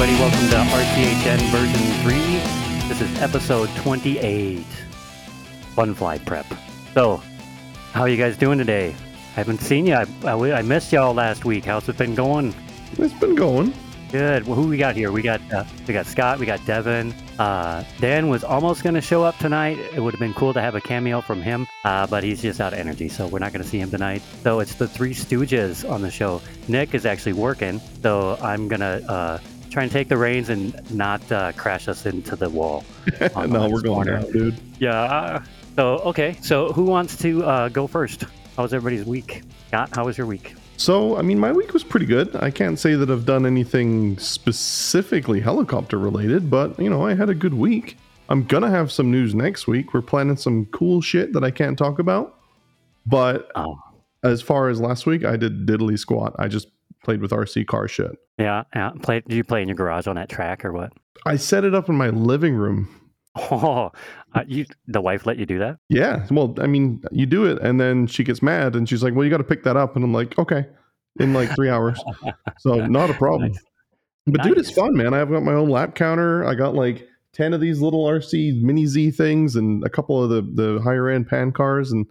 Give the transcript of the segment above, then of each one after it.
Everybody, welcome to RCHN version 3. This is episode 28 Fun Flight Prep. So, how are you guys doing today? I haven't seen you. I, I, I missed y'all last week. How's it been going? It's been going. Good. Well, who we got here? We got uh, we got Scott. We got Devin. Uh, Dan was almost going to show up tonight. It would have been cool to have a cameo from him, uh, but he's just out of energy, so we're not going to see him tonight. So it's the Three Stooges on the show. Nick is actually working, so I'm gonna uh, try and take the reins and not uh, crash us into the wall. no, we're going corner. out, dude. Yeah. Uh, so okay. So who wants to uh, go first? How was everybody's week? Scott, how was your week? So, I mean, my week was pretty good. I can't say that I've done anything specifically helicopter related, but, you know, I had a good week. I'm going to have some news next week. We're planning some cool shit that I can't talk about. But Oh, as far as last week, I did diddly squat. I just played with RC car shit. yeah. yeah. Play. Did you play in your garage on that track or what? I set it up in my living room. Oh, uh, you the wife let you do that? Yeah. Well, I mean, you do it and then she gets mad and she's like, well, you got to pick that up. And I'm like, okay, in like three hours. So, not a problem. Nice. But dude, it's fun, man. I've got my own lap counter. I got like 10 of these little RC mini Z things and a couple of the, the higher end pan cars, and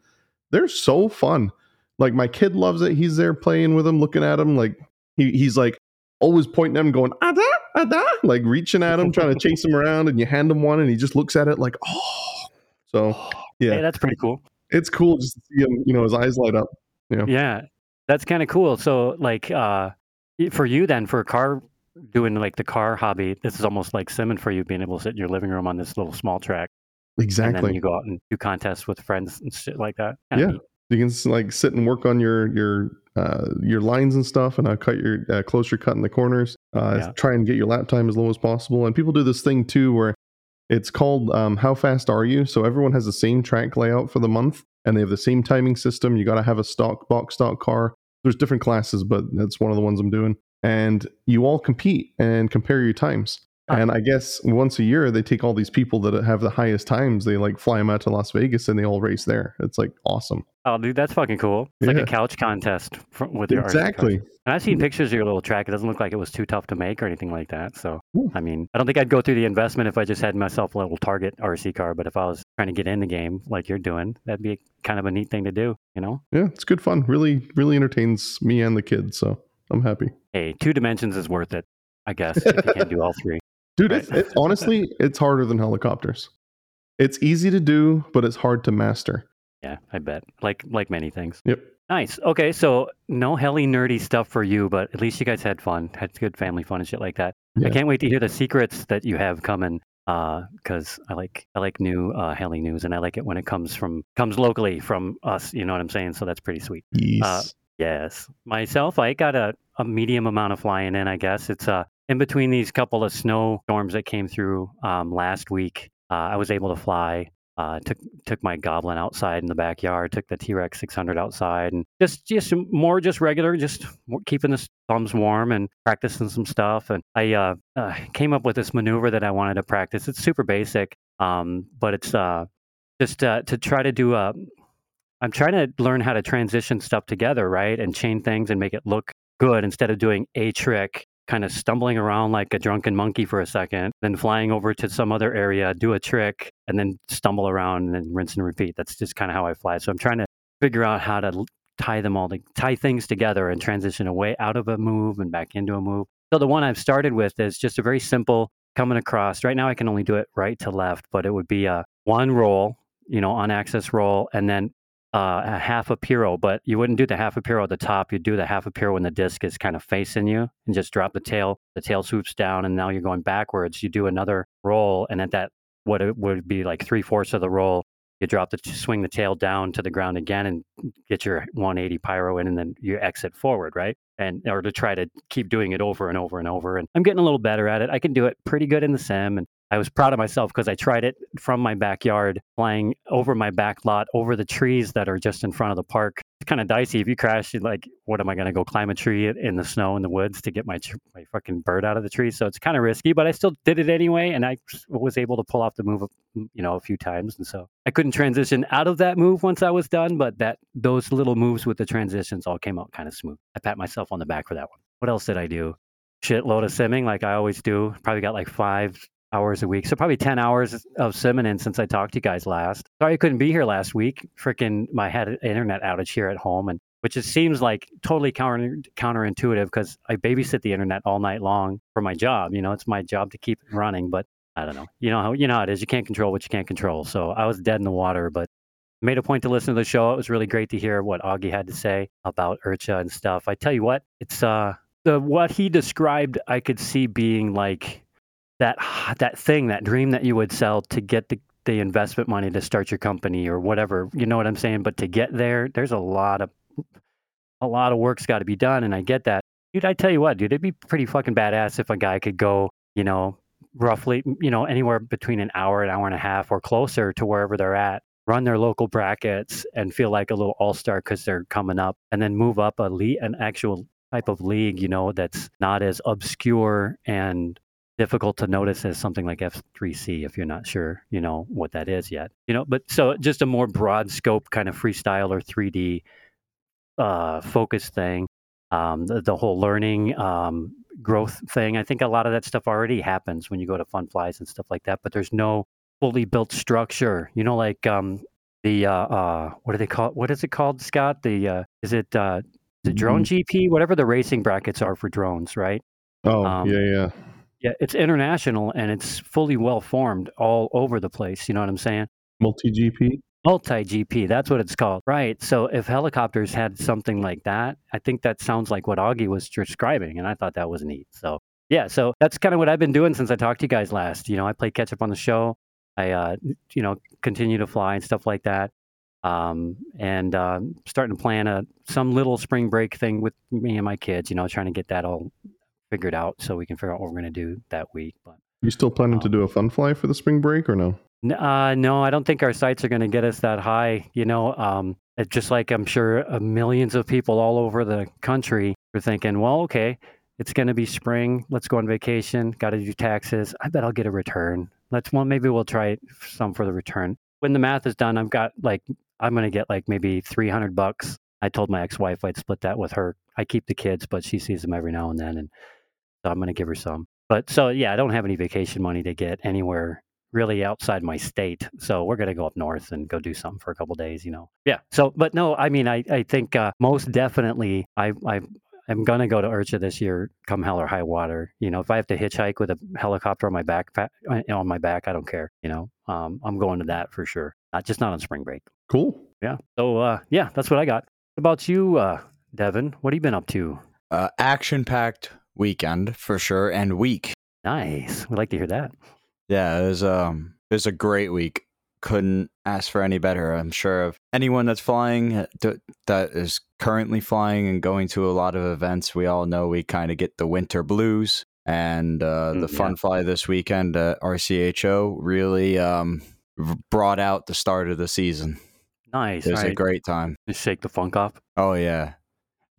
they're so fun. Like my kid loves it. He's there playing with him, looking at him. Like he, he's like always pointing at him, going, Ada, Ada, like reaching at him, trying to chase him around, and you hand him one and he just looks at it like, oh. So yeah, Hey, that's pretty cool. it's cool just to see him, you know, his eyes light up. Yeah, yeah, that's kind of cool. So, like, uh, for you then, for car doing like the car hobby, this is almost like Simon for you, being able to sit in your living room on this little small track, Exactly. and then you go out and do contests with friends and shit like that. Yeah. You can like sit and work on your your uh, your lines and stuff, and uh, cut your uh, closer cut in the corners. Uh, Yeah. Try and get your lap time as low as possible. And people do this thing too, where it's called um, "How fast are you?" So everyone has the same track layout for the month, and they have the same timing system. You got to have a stock box stock car. There's different classes, but that's one of the ones I'm doing. And you all compete and compare your times. And I guess once a year they take all these people that have the highest times. They like fly them out to Las Vegas and they all race there. It's like awesome. Oh, dude, that's fucking cool. It's like a couch contest fr- with your. Exactly. And I've seen pictures of your little track. It doesn't look like it was too tough to make or anything like that. So, Yeah. I mean, I don't think I'd go through the investment if I just had myself a little Target RC car. But if I was trying to get in the game like you're doing, that'd be kind of a neat thing to do, you know? Yeah, it's good fun. Really, really entertains me and the kids. So I'm happy. Hey, two dimensions is worth it, I guess, if you can't do all three. Dude, Right. it's, honestly, it's harder than helicopters. It's easy to do, but it's hard to master. Yeah, I bet. Like like many things. Yep. Nice. Okay, so no heli nerdy stuff for you, but at least you guys had fun, had good family fun and shit like that. I can't wait to hear the secrets that you have coming. Because I like I like new uh, heli news, and I like it when it comes from comes locally from us. You know what I'm saying? So that's pretty sweet. Yes. Uh, Yes. Myself, I got a, a medium amount of flying in, I guess. It's uh, in between these couple of snow storms that came through um, last week. Uh, I was able to fly. Uh, took took my goblin outside in the backyard. Took the T Rex 600 outside, and just just more just regular, just keeping the thumbs warm and practicing some stuff. And I uh, uh, came up with this maneuver that I wanted to practice. It's super basic, um, but it's uh, just uh, to try to do a I'm trying to learn how to transition stuff together, right? And chain things and make it look good instead of doing a trick, kind of stumbling around like a drunken monkey for a second, then flying over to some other area, do a trick, and then stumble around and then rinse and repeat. That's just kind of how I fly. So I'm trying to figure out how to tie them all, to, tie things together and transition away out of a move and back into a move. So the one I've started with is just a very simple coming across. Right now I can only do it right to left, but it would be a one roll, you know, on axis roll, and then uh, a half a piro, but you wouldn't do the half a piro at the top. You'd do the half a piro when the disc is kind of facing you and just drop the tail. The tail swoops down and now you're going backwards. You do another roll and at that, what it would be like three fourths of the roll, you drop the swing the tail down to the ground again and get your 180 piro in and then you exit forward, right? And or to try to keep doing it over and over and over. And I'm getting a little better at it. I can do it pretty good in the sim and I was proud of myself because I tried it from my backyard, flying over my back lot, over the trees that are just in front of the park. It's kind of dicey. If you crash, you're like, what am I going to go climb a tree in the snow in the woods to get my my fucking bird out of the tree? So it's kind of risky, but I still did it anyway, and I was able to pull off the move, you know, a few times. And so I couldn't transition out of that move once I was done, but that those little moves with the transitions all came out kind of smooth. I pat myself on the back for that one. What else did I do? Shitload of simming like I always do. Probably got like five hours a week. So probably 10 hours of simming since I talked to you guys last. Sorry I couldn't be here last week. Freaking my had internet outage here at home and which it seems like totally counter counterintuitive because I babysit the internet all night long for my job. You know, it's my job to keep it running, but I don't know. You know how you know how it is. You can't control what you can't control. So I was dead in the water, but made a point to listen to the show. It was really great to hear what Augie had to say about IRCHA and stuff. I tell you what, it's uh the what he described I could see being like that that thing, that dream that you would sell to get the the investment money to start your company or whatever. You know what I'm saying? But to get there, there's a lot of a lot of work's got to be done, and I get that, dude. I tell you what, dude, it'd be pretty fucking badass if a guy could go, you know, roughly, you know, anywhere between an hour, an hour and a half, or closer to wherever they're at, run their local brackets, and feel like a little all star because they're coming up, and then move up a league, an actual type of league, you know, that's not as obscure and difficult to notice as something like F3C if you're not sure, you know, what that is yet. You know, but so just a more broad scope kind of freestyle or 3D uh, focus thing. Um, the, the, whole learning um, growth thing. I think a lot of that stuff already happens when you go to fun flies and stuff like that. But there's no fully built structure. You know, like um, the uh, uh, what do they call? What is it called, Scott? The uh, is it uh, the drone mm-hmm. GP? Whatever the racing brackets are for drones, right? Oh um, yeah, yeah. Yeah, it's international and it's fully well formed all over the place. You know what I'm saying? MultiGP? Multi GP, that's what it's called. Right. So if helicopters had something like that, I think that sounds like what Augie was describing. And I thought that was neat. So yeah, so that's kind of what I've been doing since I talked to you guys last. You know, I play catch up on the show. I, uh, you know, continue to fly and stuff like that. Um, and uh, starting to plan a some little spring break thing with me and my kids. You know, trying to get that all figured out so we can figure out what we're going to do that week. But you still planning um, to do a fun fly for the spring break or no? Uh, no, I don't think our sites are going to get us that high. You know, um, just like I'm sure uh, millions of people all over the country are thinking, well, okay, it's going to be spring. Let's go on vacation. Got to do taxes. I bet I'll get a return. Let's well, maybe we'll try some for the return. When the math is done, I've got like I'm going to get like maybe 300 bucks. I told my ex-wife I'd split that with her. I keep the kids, but she sees them every now and then, and so I'm going to give her some. But so yeah, I don't have any vacation money to get anywhere really outside my state. So we're going to go up north and go do something for a couple days, you know. Yeah. So, but no, I mean, I, I think uh, most definitely I, I, I'm going to go to IRCHA this year, come hell or high water. You know, if I have to hitchhike with a helicopter on my back, uh, on my back, I don't care. You know, um, I'm going to that for sure. Not just not on spring break. Cool. Yeah. So, uh, yeah, that's what I got. What about you, uh, Devin? What have you been up to? Uh, action packed weekend for sure and week. Nice. We like to hear that. Yeah, it was um it was a great week. Couldn't ask for any better. I'm sure of anyone that's flying uh, that is currently flying and going to a lot of events, we all know we kind of get the winter blues. And uh, the mm, fun fly this weekend at RCHO really um, brought out the start of the season. Nice. It was right. a great time. Just shake the funk off. Oh yeah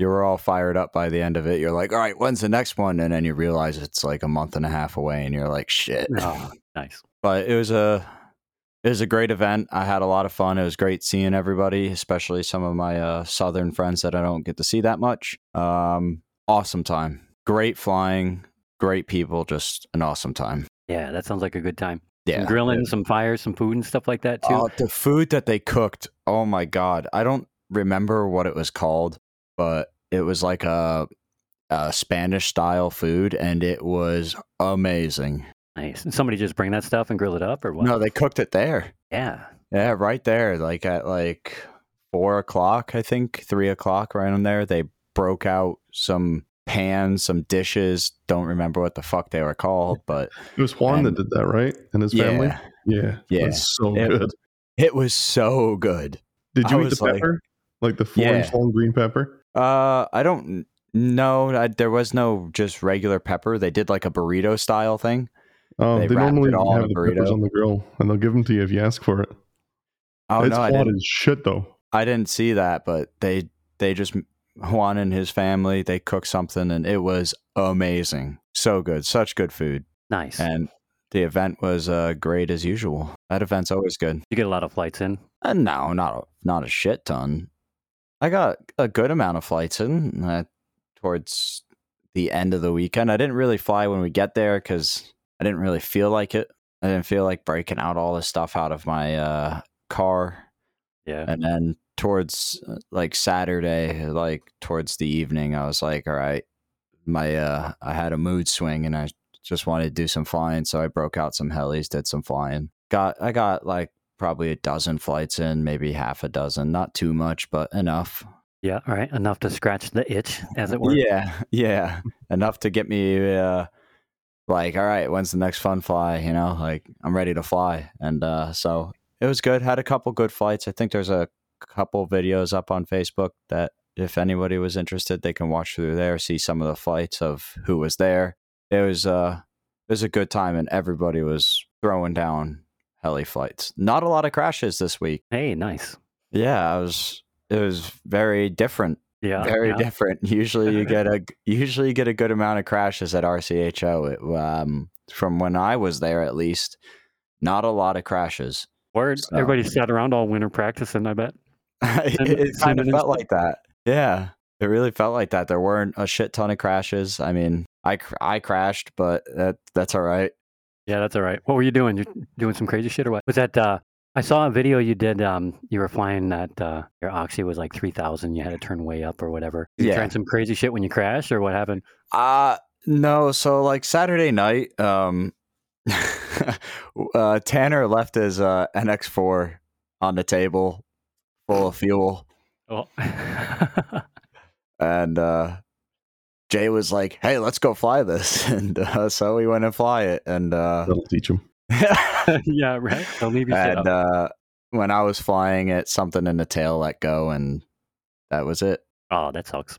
you were all fired up by the end of it. You're like, all right, when's the next one? And then you realize it's like a month and a half away, and you're like, shit. Oh, nice. But it was a it was a great event. I had a lot of fun. It was great seeing everybody, especially some of my uh, southern friends that I don't get to see that much. Um, awesome time. Great flying. Great people. Just an awesome time. Yeah, that sounds like a good time. Yeah, some grilling, yeah. some fires, some food and stuff like that too. Oh, the food that they cooked. Oh my god, I don't remember what it was called, but it was like a, a Spanish style food, and it was amazing. Nice. And somebody just bring that stuff and grill it up, or what? No, they cooked it there. Yeah. Yeah, right there, like at like four o'clock, I think, three o'clock, right on there. They broke out some pans, some dishes. Don't remember what the fuck they were called, but It was Juan that did that, right? And his yeah, family. Yeah, Yeah. that's so It- good. it was so good. Did I you eat the was like- pepper? Like, the four inch long green pepper? Uh, I don't know. I, there was no just regular pepper. They did like a burrito style thing. Oh, They they, normally it all in have a the peppers on the grill, and they'll give them to you if you ask for it. Oh it's no, I didn't. shit though. I didn't see that, but they they just Juan and his family they cooked something and it was amazing. So good, such good food, Nice. and the event was uh, great as usual. That event's always good. you get a lot of flights in. Uh, no, not a, not a shit ton. I got a good amount of flights in uh, towards the end of the weekend. I didn't really fly when we get there because I didn't really feel like it. I didn't feel like breaking out all the stuff out of my uh, car. Yeah. And then towards uh, like Saturday, like towards the evening, I was like, all right, my uh, I had a mood swing and I just wanted to do some flying, so I broke out some helis, did some flying. Got I got like probably a dozen flights in, maybe half a dozen, not too much, but enough. Yeah. All right. Enough to scratch the itch, as it were. Yeah, yeah, enough to get me uh, like, all right, when's the next fun fly? You know, like I'm ready to fly, and uh, so it was good. Had a couple good flights. I think there's a couple videos up on Facebook that if anybody was interested, they can watch through there, see some of the flights of who was there. It was uh, it was a good time, and everybody was throwing down heli flights. Not a lot of crashes this week. Hey, nice. Yeah, I was. It was very different Yeah. very yeah. different. Usually you get a usually you get a good amount of crashes at RCHO. It, um, from when I was there, at least, not a lot of crashes. Word. So- Everybody sat around all winter practicing. I bet. it it kind of felt like that. Yeah, it really felt like that. There weren't a shit ton of crashes. I mean, I I crashed, but that that's all right. Yeah, that's all right. What were you doing? You're doing some crazy shit or what? Was that? uh I saw a video you did. Um, you were flying that uh, your oxy was like three thousand. You had to turn way up or whatever. You Yeah. trying some crazy shit when you crashed or what happened? Uh no, so like Saturday night, um uh Tanner left his uh NX4 on the table full of fuel Oh, and uh Jay was like, "Hey, let's go fly this." And uh, so we went and fly it and uh That'll teach him. yeah, right. Don't leave your shit and uh when I was flying it, something in the tail let go and that was it. oh, that sucks.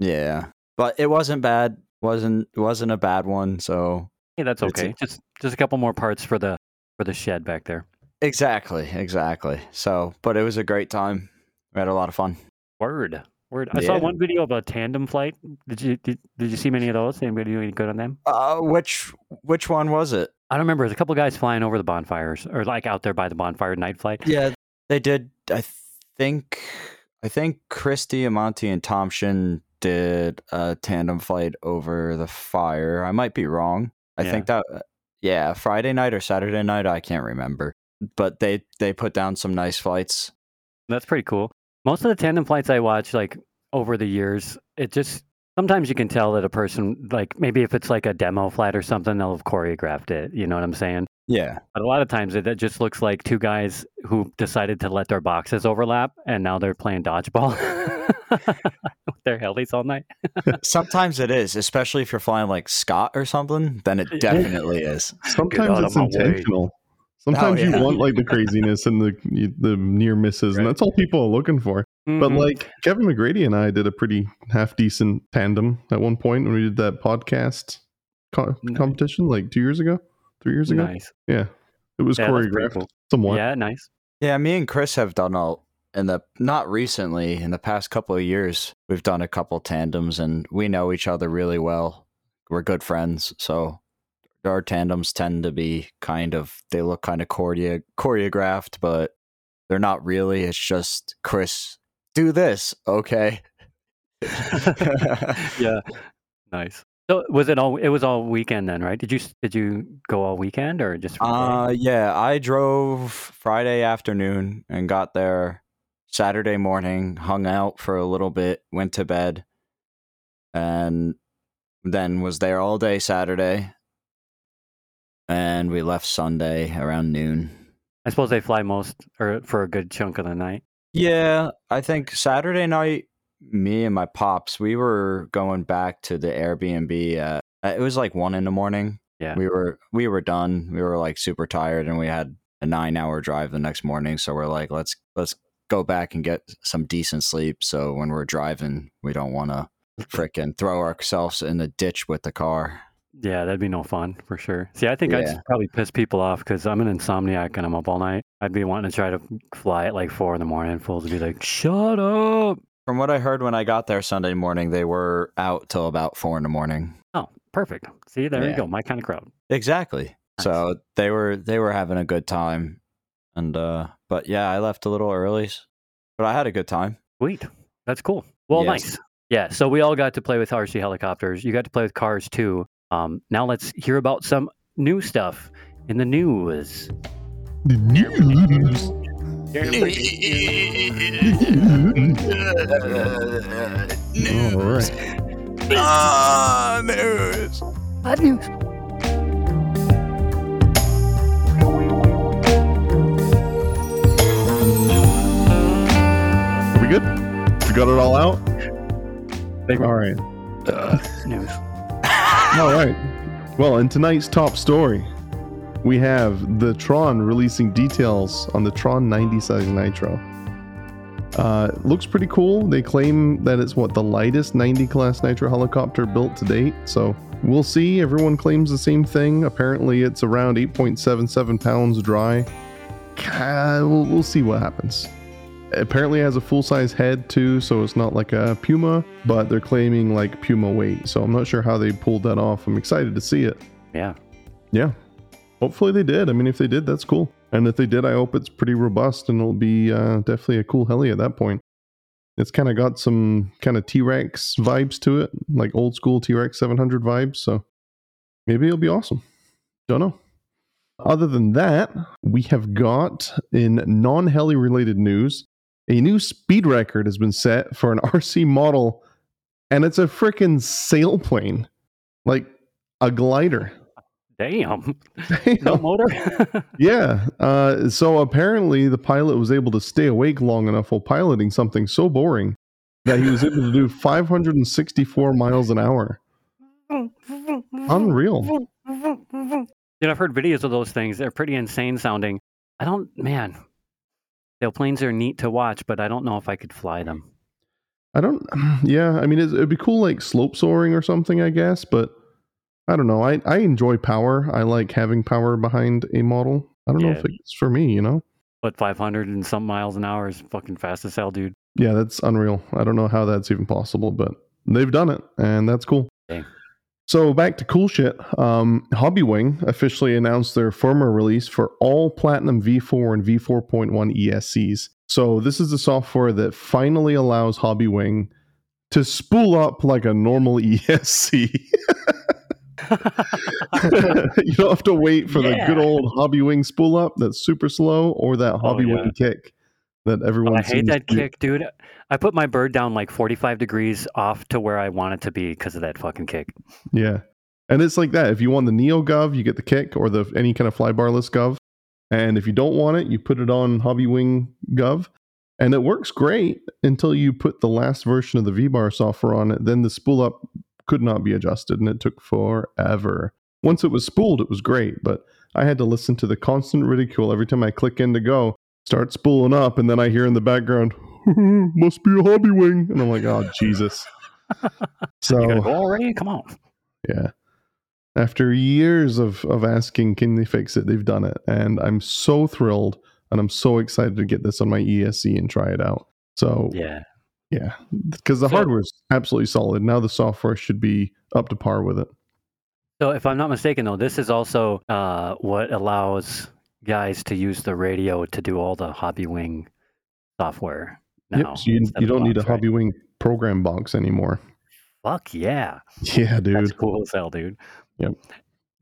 Yeah. But it wasn't bad. Wasn't wasn't a bad one, so Hey, that's It's a- okay. Just just a couple more parts for the for the shed back there. Exactly, exactly. So, but it was a great time. We had a lot of fun. Word, word. I saw one video of a tandem flight. Did you did, did you see many of those? Anybody do any good on them? Uh, which which one was it? I don't remember. There's a couple guys flying over the bonfires, or like out there by the bonfire night flight. Yeah, they did. I think I think Chris Diamante and Tom Shin did a tandem flight over the fire. I might be wrong. I Yeah. think that yeah, Friday night or Saturday night. I can't remember. But they they put down some nice flights. That's pretty cool. Most of the tandem flights I watch, like over the years, it just sometimes you can tell that a person, like maybe if it's like a demo flight or something, they'll have choreographed it. You know what I'm saying? Yeah, But a lot of times it, it just looks like two guys who decided to let their boxes overlap, and now they're playing dodgeball with their helis all night. sometimes it is, especially if you're flying like Scott or something. Then it definitely is. Sometimes out it's of my intentional. Sometimes yeah. you want like the craziness and the the near misses, and that's all people are looking for. But Mhm. like Kevin McGrady and I did a pretty half decent tandem at one point when we did that podcast co- Nice. competition like two years ago, three years ago. nice. Yeah, it was Yeah, choreographed cool. somewhat. Yeah, nice. Yeah, me and Chris have done all in the not recently in the past couple of years. We've done a couple tandems, and we know each other really well. We're good friends, so our tandems tend to be kind of they look kind of choreo- choreographed, but they're not really. It's just Chris, do this, okay? yeah, nice. So was it all? It was all weekend then, right? Did you did you go all weekend or just? Uh, yeah, I drove Friday afternoon and got there Saturday morning, hung out for a little bit, went to bed, and then was there all day Saturday. And we left Sunday around noon. I suppose they fly most or for a good chunk of the night. Yeah, I think Saturday night, me and my pops, we were going back to the Airbnb. At, uh, it was like one in the morning. Yeah. we were we were done. We were like super tired, and we had a nine hour drive the next morning. So we're like, let's let's go back and get some decent sleep. So when we're driving, we don't want to frickin' throw ourselves in the ditch with the car. Yeah, that'd be no fun for sure. See, I think I'd probably piss people off because I'm an insomniac and I'm up all night. I'd be wanting to try to fly at like four in the morning. Fools would be like, "Shut up!" From what I heard when I got there Sunday morning, they were out till about four in the morning. Oh, perfect. See, there you go. My kind of crowd. Exactly. So they were they were having a good time, and uh, but yeah, I left a little early, but I had a good time. Sweet. That's cool. Well, Yes. nice. Yeah. So we all got to play with RC helicopters. You got to play with cars too. Um, now let's hear about some new stuff in the news. The news. All right. Ah, news. Bad news. Are we good? We got it all out. Big All right. news. All right. Well, in tonight's top story, we have the Tron releasing details on the Tron 90 size Nitro. Uh, looks pretty cool. They claim that it's what the lightest 90 class Nitro helicopter built to date. So we'll see. Everyone claims the same thing. Apparently, it's around 8.77 pounds dry. Uh, we'll, we'll see what happens. Apparently, has a full size head too, so it's not like a Puma, but they're claiming like Puma weight. So I'm not sure how they pulled that off. I'm excited to see it. Yeah. Yeah. Hopefully they did. I mean, if they did, that's cool. And if they did, I hope it's pretty robust and it'll be uh, definitely a cool heli at that point. It's kind of got some kind of T Rex vibes to it, like old school T Rex 700 vibes. So maybe it'll be awesome. Don't know. Other than that, we have got in non heli related news a new speed record has been set for an RC model, and it's a freaking sailplane, like a glider. Damn. No motor. Yeah. Uh, so apparently, the pilot was able to stay awake long enough while piloting something so boring that he was able to do 564 miles an hour. Unreal. Know, I've heard videos of those things. They're pretty insane sounding. I don't, man. Planes are neat to watch, but I don't know if I could fly them. I don't. Yeah. I mean, it'd be cool, like slope soaring or something, I guess. But I don't know. I I enjoy power. I like having power behind a model. I don't know if it's for me. You know. But 500 and some miles an hour is fucking fast as hell, dude. Yeah, that's unreal. I don't know how that's even possible, but they've done it, and that's cool. Dang. So back to cool shit. Um, Hobbywing officially announced their firmware release for all Platinum V4 and V4.1 ESCs. So this is the software that finally allows Hobbywing to spool up like a normal ESC. you don't have to wait for the good old Hobbywing spool up that's super slow, or that Oh, Hobbywing yeah. kick that everyone. I hate that to- kick, dude. I put my bird down like 45 degrees off to where I want it to be because of that fucking kick. Yeah. And it's like that. If you want the Neo Gov, you get the kick or the any kind of flybarless Gov. And if you don't want it, you put it on Hobbywing Gov. And it works great until you put the last version of the V-Bar software on it. Then the spool up could not be adjusted and it took forever. Once it was spooled, it was great, but I had to listen to the constant ridicule every time I click in to go, start spooling up, and then I hear in the background, must be a Hobbywing. And I'm like, oh, Jesus. So You go already? Come on. yeah. After years of, of asking, can they fix it? They've done it. And I'm so thrilled and I'm so excited to get this on my ESC and try it out. So, Yeah. yeah, because the So- hardware's absolutely solid. Now the software should be up to par with it. So if I'm not mistaken, though, this is also uh, what allows guys to use the radio to do all the Hobbywing software. Now, yep. So you, you don't need a right? Hobbywing program box anymore. Fuck yeah. Yeah, dude. That's cool as hell, dude. Yep.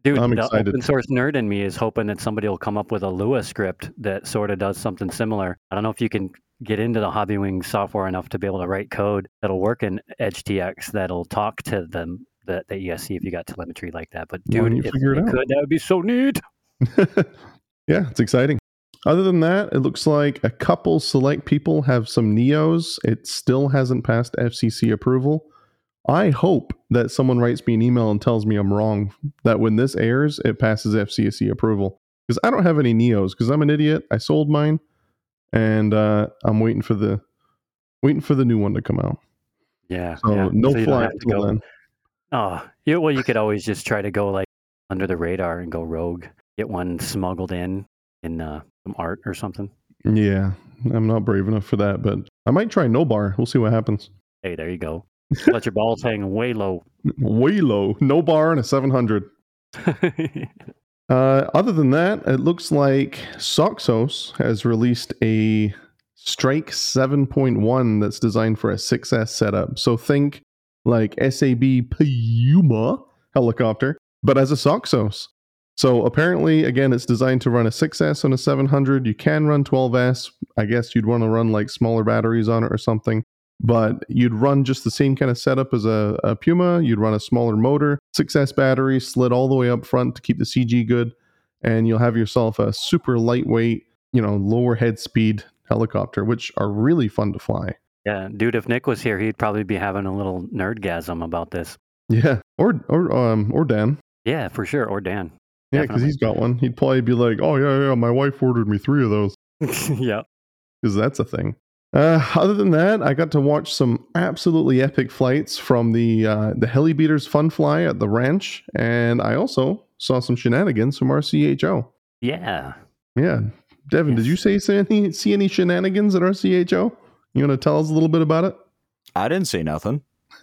Dude, I'm the excited. open source nerd in me is hoping that somebody will come up with a Lua script that sort of does something similar. I don't know if you can get into the Hobbywing software enough to be able to write code that'll work in EdgeTX that'll talk to them the, the ESC if you got telemetry like that. But dude, you if you out? could, that would be so neat. yeah, it's exciting. Other than that, it looks like a couple select people have some Neos. It still hasn't passed FCC approval. I hope that someone writes me an email and tells me I'm wrong, that when this airs, it passes FCC approval. Because I don't have any Neos, because I'm an idiot. I sold mine, and uh, I'm waiting for the waiting for the new one to come out. Yeah. So yeah. no So until then. Oh, yeah. Well, you could always just try to go like under the radar and go rogue. Get one smuggled in in uh, some art or something. Yeah, I'm not brave enough for that, but I might try no bar. We'll see what happens. Hey, there you go. Let your balls hang way low. Way low, no bar and a 700. Uh, other than that, it looks like Soxos has released a Strike 7.1 that's designed for a 6S setup. So think like SAB Puma helicopter, but as a Soxos. So apparently, again, it's designed to run a 6S on a 700. You can run 12S. I guess you'd want to run like smaller batteries on it or something. But you'd run just the same kind of setup as a, a Puma. You'd run a smaller motor, 6S battery, slid all the way up front to keep the CG good. And you'll have yourself a super lightweight, you know, lower head speed helicopter, which are really fun to fly. yeah, dude. If Nick was here, he'd probably be having a little nerdgasm about this. Yeah. Or, or, um, or Dan. Yeah, for sure. Or Dan. Yeah, because he's got one. He'd probably be like, "Oh yeah, yeah, my wife ordered me three of those." yeah. because that's a thing. Uh, other than that, I got to watch some absolutely epic flights from the uh, the Heli Beaters Fun Fly at the ranch, and I also saw some shenanigans from RCHO. Yeah. Yeah, Devin, did you say see any see any shenanigans at RCHO? You want to tell us a little bit about it? I didn't see nothing.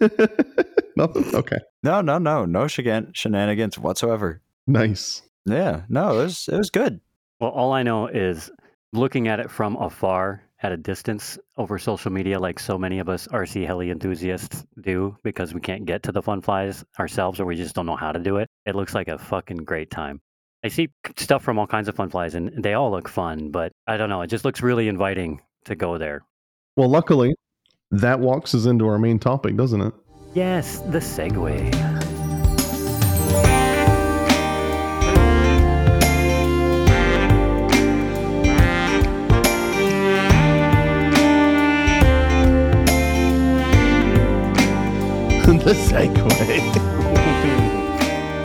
Nothing. Okay, No, no, no, no shegan- shenanigans whatsoever. Nice. Yeah, no, it was it was good. Well, all I know is looking at it from afar at a distance over social media, like so many of us RC heli enthusiasts do, because we can't get to the fun flies ourselves or we just don't know how to do it. It looks like a fucking great time. I see stuff from all kinds of fun flies and they all look fun, but I don't know. It just looks really inviting to go there. Well, luckily, that walks us into our main topic, doesn't it? Yes, the Segway. Segway.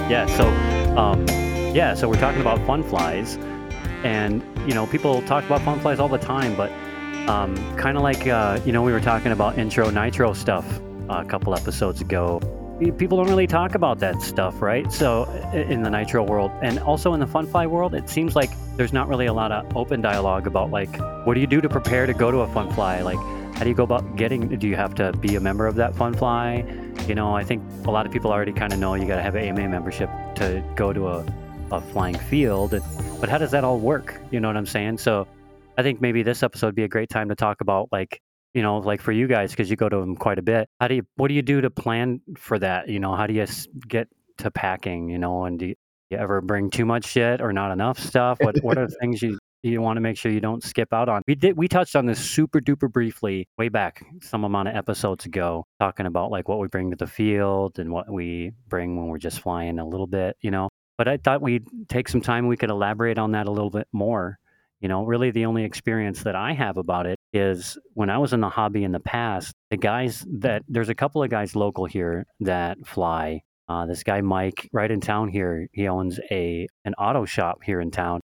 yeah, so um, yeah, so we're talking about fun flies, and you know, people talk about fun flies all the time, but um, kind of like uh, you know, we were talking about intro nitro stuff uh, a couple episodes ago. People don't really talk about that stuff, right? So in the nitro world, and also in the fun fly world, it seems like there's not really a lot of open dialogue about like what do you do to prepare to go to a fun fly, like. How do you go about getting? Do you have to be a member of that fun fly? You know, I think a lot of people already kind of know you got to have an AMA membership to go to a, a flying field. But how does that all work? You know what I'm saying? So I think maybe this episode would be a great time to talk about like, you know, like for you guys, because you go to them quite a bit. How do you, what do you do to plan for that? You know, how do you get to packing, you know, and do you, you ever bring too much shit or not enough stuff? What, what are the things you, you want to make sure you don't skip out on. We did we touched on this super duper briefly way back some amount of episodes ago, talking about like what we bring to the field and what we bring when we're just flying a little bit, you know. But I thought we'd take some time we could elaborate on that a little bit more. You know, really the only experience that I have about it is when I was in the hobby in the past, the guys that there's a couple of guys local here that fly. Uh, this guy Mike, right in town here, he owns a an auto shop here in town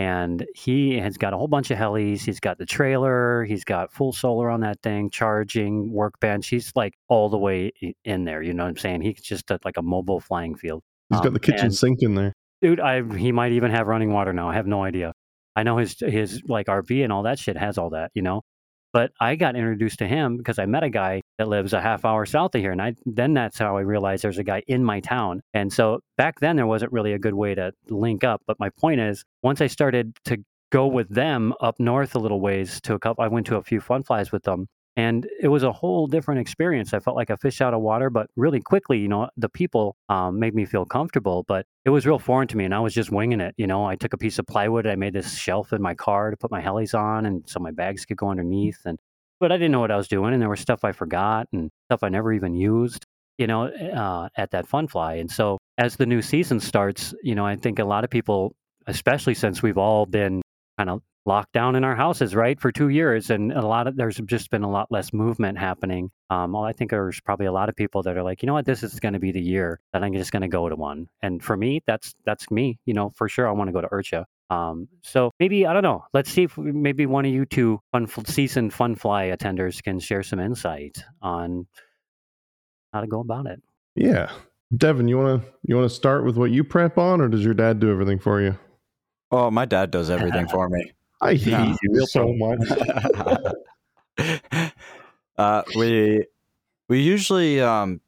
and he has got a whole bunch of helis. He's got the trailer. He's got full solar on that thing, charging, workbench. He's like all the way in there. You know what I'm saying? He's just a, like a mobile flying field. He's got Um, the kitchen and- sink in there. dude. I he might even have running water now. I have no idea. I know his his like RV and all that shit has all that. You know. But I got introduced to him because I met a guy that lives a half hour south of here, and I then that's how I realized there's a guy in my town. And so back then there wasn't really a good way to link up. But my point is, once I started to go with them up north a little ways to a couple, I went to a few fun flies with them, and it was a whole different experience. I felt like a fish out of water, but really quickly, you know, the people um, made me feel comfortable, but it was real foreign to me, and I was just winging it. You know, I took a piece of plywood, I made this shelf in my car to put my helis on, and so my bags could go underneath, and but I didn't know what I was doing, and there was stuff I forgot and stuff I never even used. You know, uh, at that fun fly, and so as the new season starts, you know, I think a lot of people, especially since we've all been kind of locked down in our houses, right, for two years, and a lot of there's just been a lot less movement happening. Um, well, I think there's probably a lot of people that are like, you know what, this is going to be the year that I'm just going to go to one. And for me, that's that's me. You know, for sure, I want to go to IRCHA. Um, so maybe I don't know. Let's see if maybe one of you two fun season fun fly attenders can share some insight on how to go about it. Yeah. Devin, you wanna you wanna start with what you prep on, or does your dad do everything for you? Oh, my dad does everything for me. I hate Yeah. you so much. uh, we we usually um,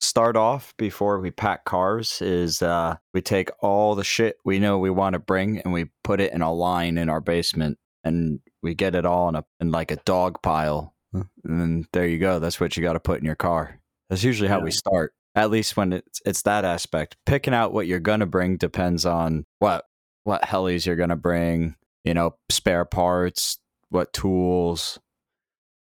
start off before we pack cars. Is uh, we take all the shit we know we want to bring and we put it in a line in our basement, and we get it all in a in like a dog pile. And then there you go. That's what you got to put in your car. That's usually how we start. At least when it's it's that aspect. Picking out what you're gonna bring depends on what what helis you're gonna bring. You know, spare parts, what tools,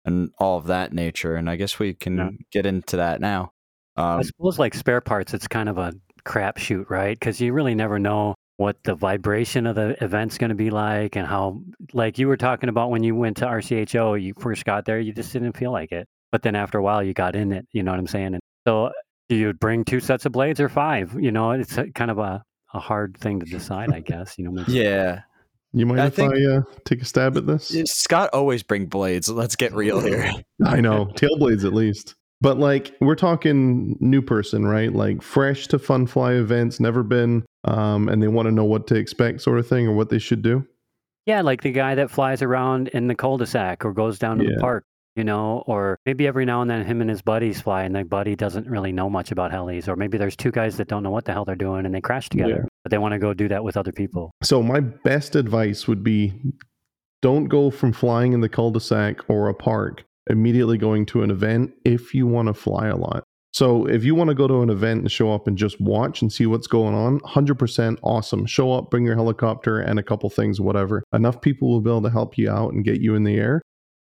and all of that nature. And I guess we can Yeah. get into that now. I Um, suppose like spare parts, it's kind of a crapshoot, right? Because you really never know what the vibration of the event's going to be like and how, like you were talking about when you went to RCHO, you first got there, you just didn't feel like it. But then after a while, you got in it. You know what I'm saying? And so do you bring two sets of blades or five? You know, it's a, kind of a, a hard thing to decide, I guess. You know, yeah, You mind I if think- I uh, take a stab at this? Scott always bring blades. Let's get real here. I know tail blades at least, but like we're talking new person, right? Like fresh to fun fly events, never been, um, and they want to know what to expect, sort of thing, or what they should do. Yeah, like the guy that flies around in the cul-de-sac or goes down to Yeah. the park, you know, or maybe every now and then him and his buddies fly and the buddy doesn't really know much about helis, or maybe there's two guys that don't know what the hell they're doing and they crash together, but they want to go do that with other people. So my best advice would be don't go from flying in the cul-de-sac or a park immediately going to an event if you want to fly a lot. So if you want to go to an event and show up and just watch and see what's going on, 100% awesome. Show up, bring your helicopter and a couple things, whatever. Enough people will be able to help you out and get you in the air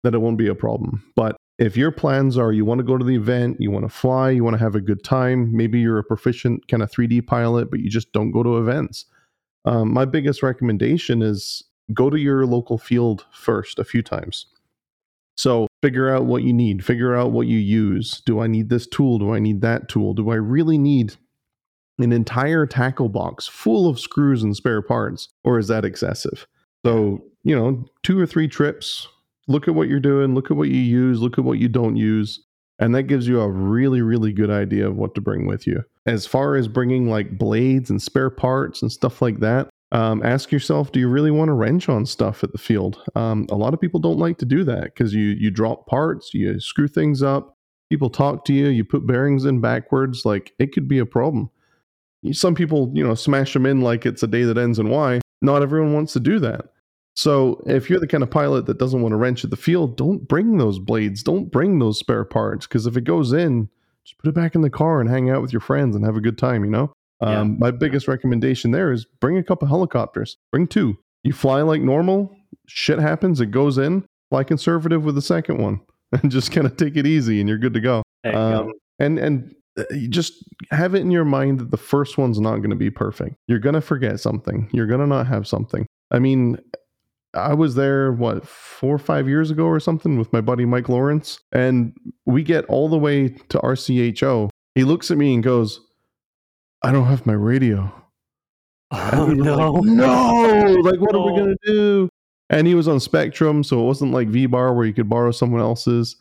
that it won't be a problem. But if your plans are you want to go to the event, you want to fly, you want to have a good time, maybe you're a proficient kind of 3D pilot, but you just don't go to events. Um, my biggest recommendation is go to your local field first a few times. So figure out what you need, figure out what you use. Do I need this tool? Do I need that tool? Do I really need an entire tackle box full of screws and spare parts, or is that excessive? So, you know, two or three trips, look at what you're doing, look at what you use, look at what you don't use, and that gives you a really, really good idea of what to bring with you. As far as bringing like blades and spare parts and stuff like that, um, ask yourself: Do you really want to wrench on stuff at the field? Um, a lot of people don't like to do that because you you drop parts, you screw things up. People talk to you, you put bearings in backwards. Like it could be a problem. Some people, you know, smash them in like it's a day that ends in Y. Not everyone wants to do that. So if you're the kind of pilot that doesn't want to wrench at the field, don't bring those blades. Don't bring those spare parts because if it goes in, just put it back in the car and hang out with your friends and have a good time. You know. Yeah. Um, my biggest recommendation there is bring a couple helicopters. Bring two. You fly like normal. Shit happens. It goes in. Fly conservative with the second one, and just kind of take it easy, and you're good to go. Um, and and uh, just have it in your mind that the first one's not going to be perfect. You're going to forget something. You're going to not have something. I mean, I was there what four or five years ago or something with my buddy Mike Lawrence, and we get all the way to RCHO. He looks at me and goes, "I don't have my radio." Oh, we no. like, no, like what are we gonna do? And he was on Spektrum, so it wasn't like V Bar where you could borrow someone else's.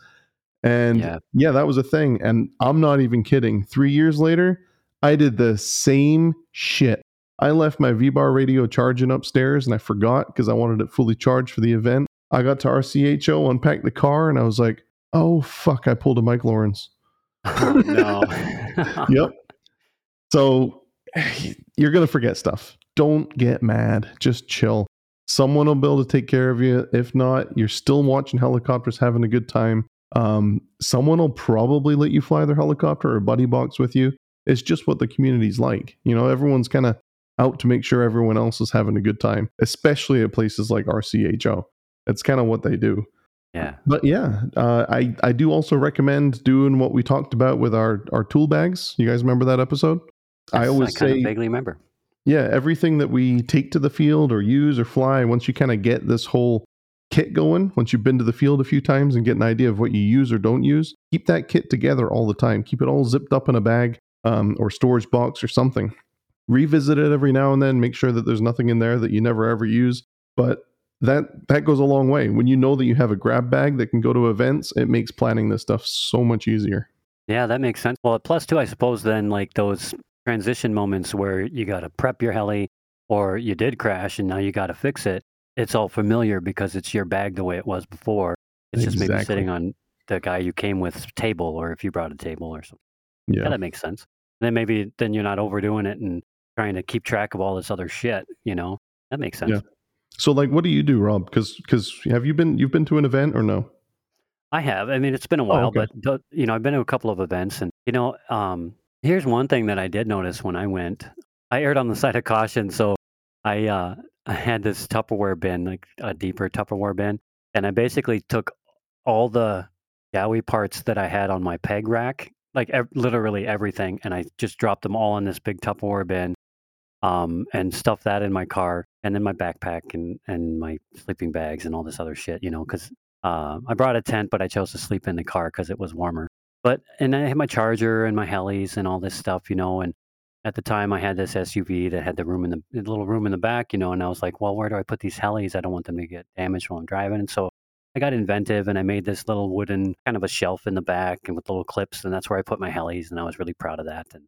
And Yeah. yeah. that was a thing. And I'm not even kidding. Three years later, I did the same shit. I left my V Bar radio charging upstairs and I forgot because I wanted it fully charged for the event. I got to RCHO, unpacked the car, and I was like, oh fuck, I pulled a Mike Lawrence. Oh, no. yep. So you're going to forget stuff. Don't get mad. Just chill. Someone will be able to take care of you. If not, you're still watching helicopters, having a good time. Um, someone will probably let you fly their helicopter or buddy box with you. It's just what the community's like. You know, everyone's kind of out to make sure everyone else is having a good time, especially at places like RCHO. That's kind of what they do. yeah. But yeah, uh, I I do also recommend doing what we talked about with our our tool bags. You guys remember that episode? I Yes, always kind say of vaguely remember. yeah, everything that we take to the field or use or fly, once you kind of get this whole kit going, once you've been to the field a few times and get an idea of what you use or don't use, keep that kit together all the time. Keep it all zipped up in a bag um, or storage box or something. Revisit it every now and then. Make sure that there's nothing in there that you never ever use. But that that goes a long way. When you know that you have a grab bag that can go to events, it makes planning this stuff so much easier. Yeah, that makes sense. Well, plus two, I suppose then like those transition moments where you got to prep your heli or you did crash and now you got to fix it. It's all familiar because it's your bag the way it was before. It's just maybe sitting on the guy you came with table or if you brought a table or something. Yeah, Yeah. that makes sense. then maybe then you're not overdoing it and trying to keep track of all this other shit, you know? That makes sense. Yeah. So like what do you do, Rob? Because because have you been you've been to an event or no? I have. I mean, it's been a while, Oh, okay. but you know, I've been to a couple of events, and you know, um, here's one thing that I did notice when I went. I erred on the side of caution, so I uh, I had this Tupperware bin, like a deeper Tupperware bin, and I basically took all the Yowie parts that I had on my peg rack, like ev- literally everything, and I just dropped them all in this big Tupperware bin, um, and stuff that in my car, and then my backpack and and my sleeping bags and all this other shit, you know, because uh, I brought a tent, but I chose to sleep in the car because it was warmer. But and I had my charger and my helis and all this stuff, you know. And at the time, I had this SUV that had the room in the, the little room in the back, you know. And I was like, well, where do I put these helis? I don't want them to get damaged while I'm driving. And so I got inventive and I made this little wooden kind of a shelf in the back and with little clips, and that's where I put my helis. And I was really proud of that. And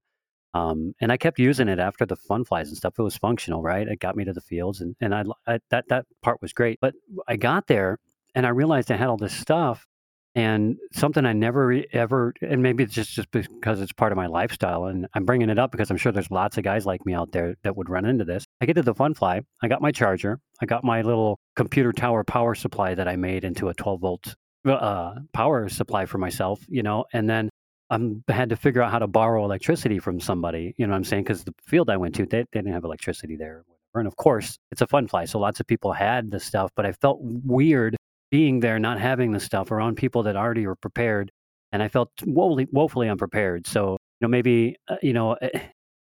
um, and I kept using it after the fun flies and stuff. It was functional, right? It got me to the fields, and and I, I that that part was great. But I got there and I realized I had all this stuff and something I never ever, and maybe it's just, just because it's part of my lifestyle. And I'm bringing it up because I'm sure there's lots of guys like me out there that would run into this. I get to the fun fly. I got my charger. I got my little computer tower power supply that I made into a 12 volt uh, power supply for myself, you know, and then I'm, had to figure out how to borrow electricity from somebody, you know what I'm saying? Because the field I went to, they, they didn't have electricity there. And of course, it's a fun fly. So lots of people had the stuff, but I felt weird being there, not having the stuff around people that already were prepared. And I felt woefully, woefully unprepared. So, you know, maybe, uh, you know, eh,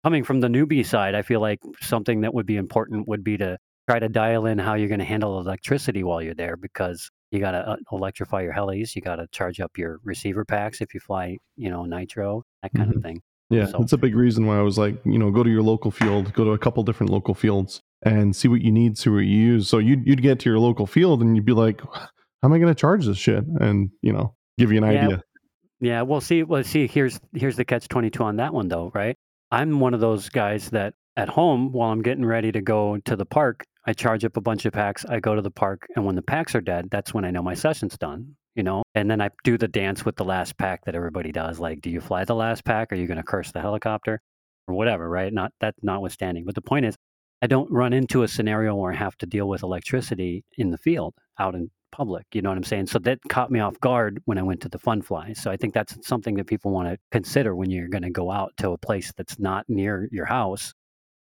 coming from the newbie side, I feel like something that would be important would be to try to dial in how you're going to handle electricity while you're there because you got to uh, electrify your helis. You got to charge up your receiver packs if you fly, you know, nitro, that kind Mhm. of thing. Yeah, So- that's a big reason why I was like, you know, go to your local field, go to a couple different local fields and see what you need, see what you use. So you'd, you'd get to your local field and you'd be like, how am I going to charge this shit? And, you know, give you an Yeah. idea. Yeah, well, see, well, see, here's here's the catch twenty two on that one though, right? I'm one of those guys that at home while I'm getting ready to go to the park, I charge up a bunch of packs. I go to the park, and when the packs are dead, that's when I know my session's done. You know, and then I do the dance with the last pack that everybody does. Like, do you fly the last pack? Are you going to curse the helicopter, or whatever? Right? Not that notwithstanding, but the point is, I don't run into a scenario where I have to deal with electricity in the field out in public. You know what I'm saying? So that caught me off guard when I went to the fun fly. So I think that's something that people want to consider when you're going to go out to a place that's not near your house,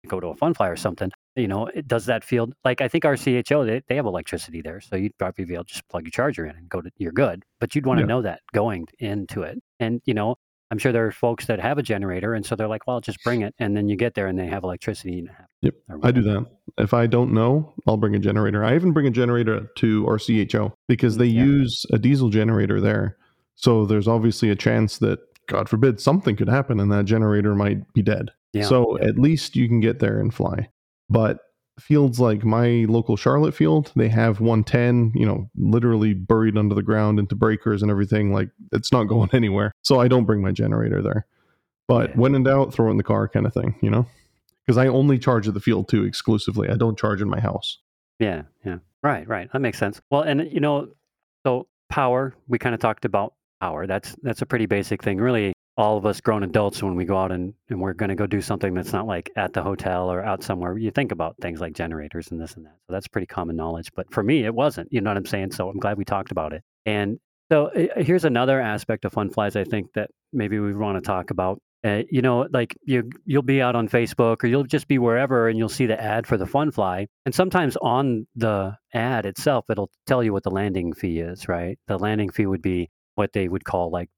go to a fun fly or something. You know, it, does that field like I think RCHO they, they have electricity there, so you'd probably be able to just plug your charger in and go to you're good. But you'd want to Yeah. know that going into it, and you know. I'm sure there are folks that have a generator, and so they're like, "Well, just bring it," and then you get there and they have electricity. And have, Yep, I do that. If I don't know, I'll bring a generator. I even bring a generator to RCHO because they Yeah. use a diesel generator there. So there's obviously a chance that, God forbid, something could happen and that generator might be dead. Yeah, so at least you can get there and fly. But fields like my local Charlotte field, they have 110, you know, literally buried under the ground into breakers and everything. Like it's not going anywhere. So I don't bring my generator there. But Yeah. when in doubt, throw it in the car kind of thing, you know? Because I only charge at the field too exclusively. I don't charge in my house. Yeah, yeah. Right, right. That makes sense. Well, and you know, so power, we kind of talked about power. That's that's a pretty basic thing. Really, all of us grown adults when we go out and, and we're going to go do something that's not like at the hotel or out somewhere, you think about things like generators and this and that. So that's pretty common knowledge. But for me, it wasn't. You know what I'm saying? So I'm glad we talked about it. And so uh, here's another aspect of fun flies I think that maybe we want to talk about. Uh, you know, like you you'll be out on Facebook or you'll just be wherever and you'll see the ad for the fun fly. And sometimes on the ad itself, it'll tell you what the landing fee is, right? The landing fee would be what they would call like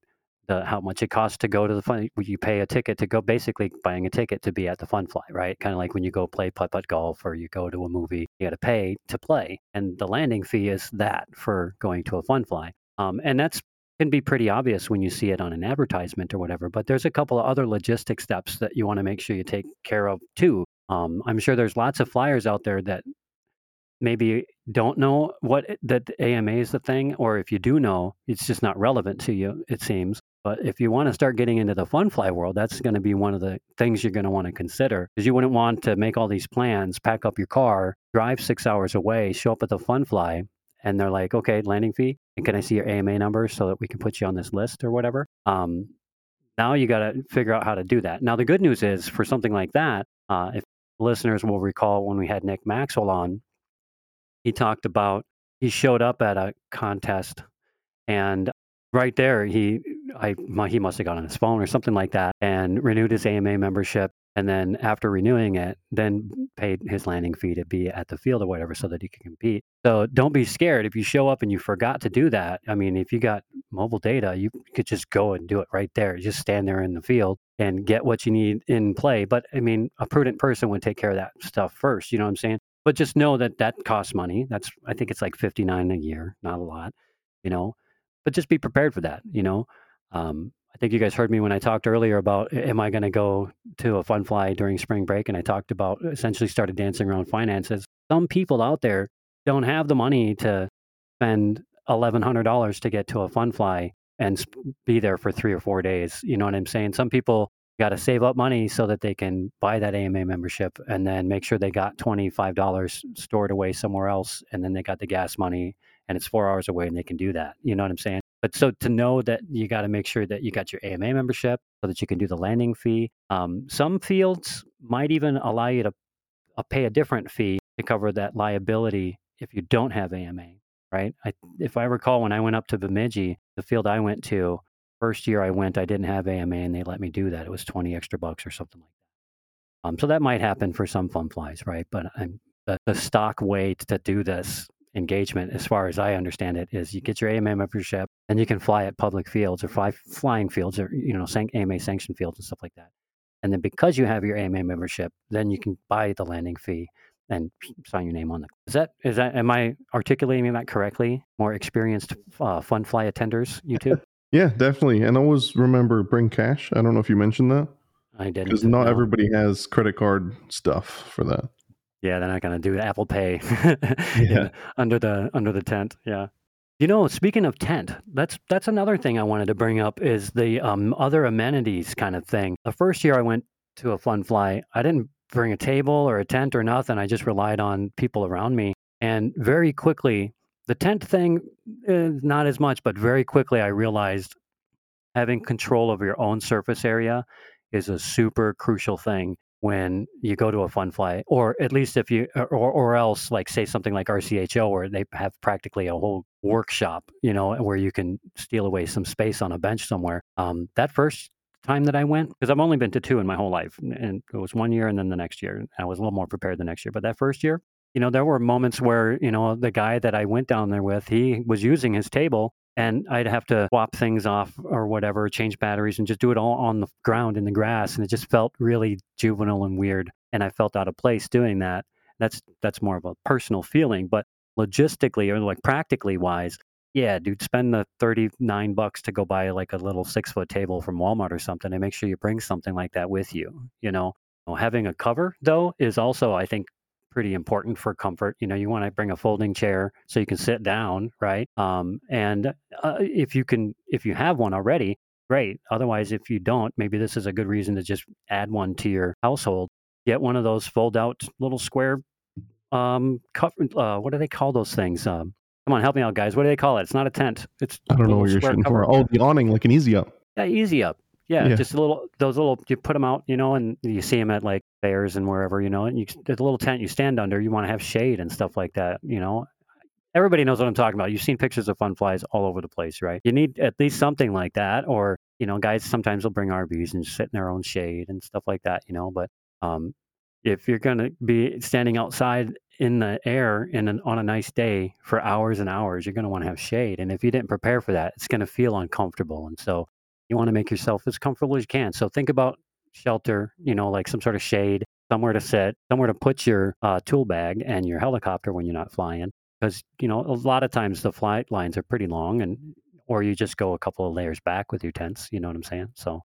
the how much it costs to go to the fun. You pay a ticket to go, basically buying a ticket to be at the fun fly, right? Kind of like when you go play putt putt golf or you go to a movie, you got to pay to play, and the landing fee is that for going to a fun fly. Um, and that's can be pretty obvious when you see it on an advertisement or whatever. But there's a couple of other logistic steps that you want to make sure you take care of too. Um, I'm sure there's lots of flyers out there that maybe don't know what that AMA is the thing, or if you do know, it's just not relevant to you. It seems. But if you want to start getting into the fun fly world, that's going to be one of the things you're going to want to consider because you wouldn't want to make all these plans, pack up your car, drive six hours away, show up at the fun fly, and they're like, okay, landing fee, and can I see your AMA number so that we can put you on this list or whatever? Um, now you got to figure out how to do that. Now the good news is for something like that, uh, if listeners will recall when we had Nick Maxwell on, he talked about he showed up at a contest and right there he I he must have got on his phone or something like that and renewed his AMA membership and then after renewing it then paid his landing fee to be at the field or whatever so that he can compete. So don't be scared. If you show up and you forgot to do that i mean if you got mobile data you could just go and do it right there. Just stand there in the field and get what you need in play. But i mean a prudent person would take care of that stuff first you know what i'm saying? But just know that that costs money. That's i think it's like 59 a year not a lot you know? But just be prepared for that you know um, I think you guys heard me when I talked earlier about am I going to go to a fun fly during spring break? And I talked about essentially started dancing around finances. Some people out there don't have the money to spend $1,100 to get to a fun fly and be there for three or four days. You know what I'm saying? Some people got to save up money so that they can buy that AMA membership and then make sure they got $25 stored away somewhere else. And then they got the gas money and it's four hours away and they can do that. You know what I'm saying? But so to know that you got to make sure that you got your AMA membership so that you can do the landing fee. Um, some fields might even allow you to uh, pay a different fee to cover that liability if you don't have AMA, right? I, if I recall, when I went up to Bemidji, the field I went to, first year I went, I didn't have AMA and they let me do that. It was 20 extra bucks or something like that. Um, so that might happen for some fun flies, right? But I'm, the, the stock way to do this engagement, as far as I understand it, is you get your AMA membership and you can fly at public fields or fly flying fields or you know AMA sanctioned fields and stuff like that. And then because you have your AMA membership, then you can buy the landing fee and sign your name on it. Is that is that am I articulating that correctly? More experienced uh, fun fly attenders, you too? yeah, definitely. And always remember bring cash. I don't know if you mentioned that. I didn't. Because not everybody has credit card stuff for that. Yeah, they're not going to do Apple Pay yeah. under the under the tent. Yeah. You know, speaking of tent, that's that's another thing I wanted to bring up is the um, other amenities kind of thing. The first year I went to a fun fly, I didn't bring a table or a tent or nothing. I just relied on people around me, and very quickly, the tent thing, eh, not as much, but very quickly I realized having control over your own surface area is a super crucial thing when you go to a fun fly, or at least if you, or, or else like say something like RCHO, where they have practically a whole workshop, you know, where you can steal away some space on a bench somewhere. Um, that first time that I went, because I've only been to two in my whole life, and it was one year and then the next year. I was a little more prepared the next year, but that first year, you know, there were moments where, you know, the guy that I went down there with, he was using his table and I'd have to swap things off or whatever, change batteries, and just do it all on the ground in the grass. And it just felt really juvenile and weird, and I felt out of place doing that. That's that's more of a personal feeling, but logistically or like practically wise, yeah, dude, spend the thirty nine bucks to go buy like a little six foot table from Walmart or something, and make sure you bring something like that with you. You know, having a cover though is also, I think, pretty important for comfort. You know, you want to bring a folding chair so you can sit down, right? Um, and uh, if you can, if you have one already, great. Otherwise, if you don't, maybe this is a good reason to just add one to your household. Get one of those fold out little square, um, cover, uh, what do they call those things? Um, come on, help me out, guys. What do they call it? It's not a tent. It's I don't know what you're shooting for. Oh, the awning, like an easy up. Yeah, easy up. Yeah, yeah, just a little those little you put them out, you know, and you see them at like fairs and wherever, you know, and you there's a little tent you stand under. You want to have shade and stuff like that, you know. Everybody knows what I'm talking about. You've seen pictures of fun flies all over the place, right? You need at least something like that, or you know, guys sometimes will bring RVs and sit in their own shade and stuff like that, you know. But um, if you're going to be standing outside in the air in an, on a nice day for hours and hours, you're going to want to have shade. And if you didn't prepare for that, it's going to feel uncomfortable. And so you want to make yourself as comfortable as you can. So think about shelter, you know, like some sort of shade, somewhere to sit, somewhere to put your uh, tool bag and your helicopter when you're not flying. Because, you know, a lot of times the flight lines are pretty long and, or you just go a couple of layers back with your tents. You know what I'm saying? So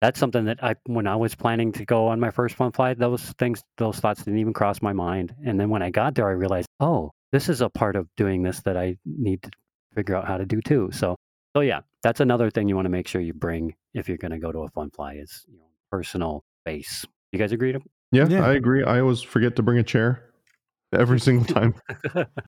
that's something that I, when I was planning to go on my first fun flight, those things, those thoughts didn't even cross my mind. And then when I got there, I realized, oh, this is a part of doing this that I need to figure out how to do too. So, so yeah, that's another thing you want to make sure you bring if you're going to go to a fun fly is you know, personal space. You guys agree? To? Yeah, Yeah. I agree. I always forget to bring a chair every single time.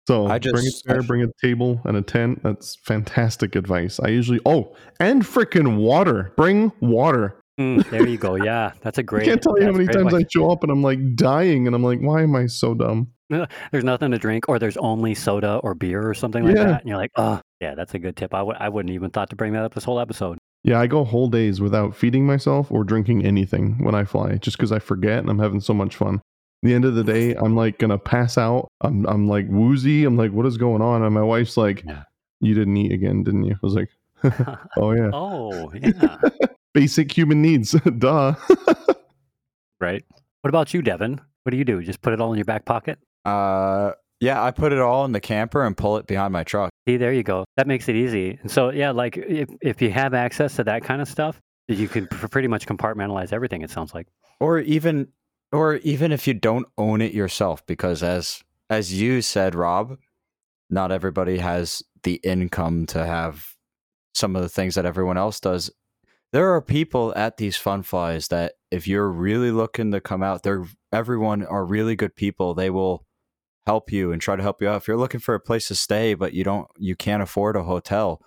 So I bring a chair, bring a table and a tent. That's fantastic advice. I usually oh, and freaking water. Bring water. Mm, there you go. Yeah, that's a great. I can't tell you how many great times I show up and I'm like dying, and I'm like, why am I so dumb? There's nothing to drink, or there's only soda or beer or something like Yeah. that, and you're like, oh, yeah, that's a good tip. I w- I wouldn't even thought to bring that up this whole episode. Yeah, I go whole days without feeding myself or drinking anything when I fly, just because I forget and I'm having so much fun. At the end of the day, I'm like gonna pass out. I'm I'm like woozy. I'm like, what is going on? And my wife's like, Yeah. you didn't eat again, didn't you? I was like, oh yeah, oh, yeah, basic human needs. Duh. right. What about you, Devin? What do you do? Just put it all in your back pocket? Uh, yeah, I put it all in the camper and pull it behind my truck. See, there you go. That makes it easy. And so, yeah, like if, if you have access to that kind of stuff, you can pretty much compartmentalize everything. It sounds like. or even or even if you don't own it yourself because as as you said rob not everybody has the income to have some of the things that everyone else does there are people at these fun flies that if you're really looking to come out they're everyone are really good people they will help you and try to help you out if you're looking for a place to stay but you don't you can't afford a hotel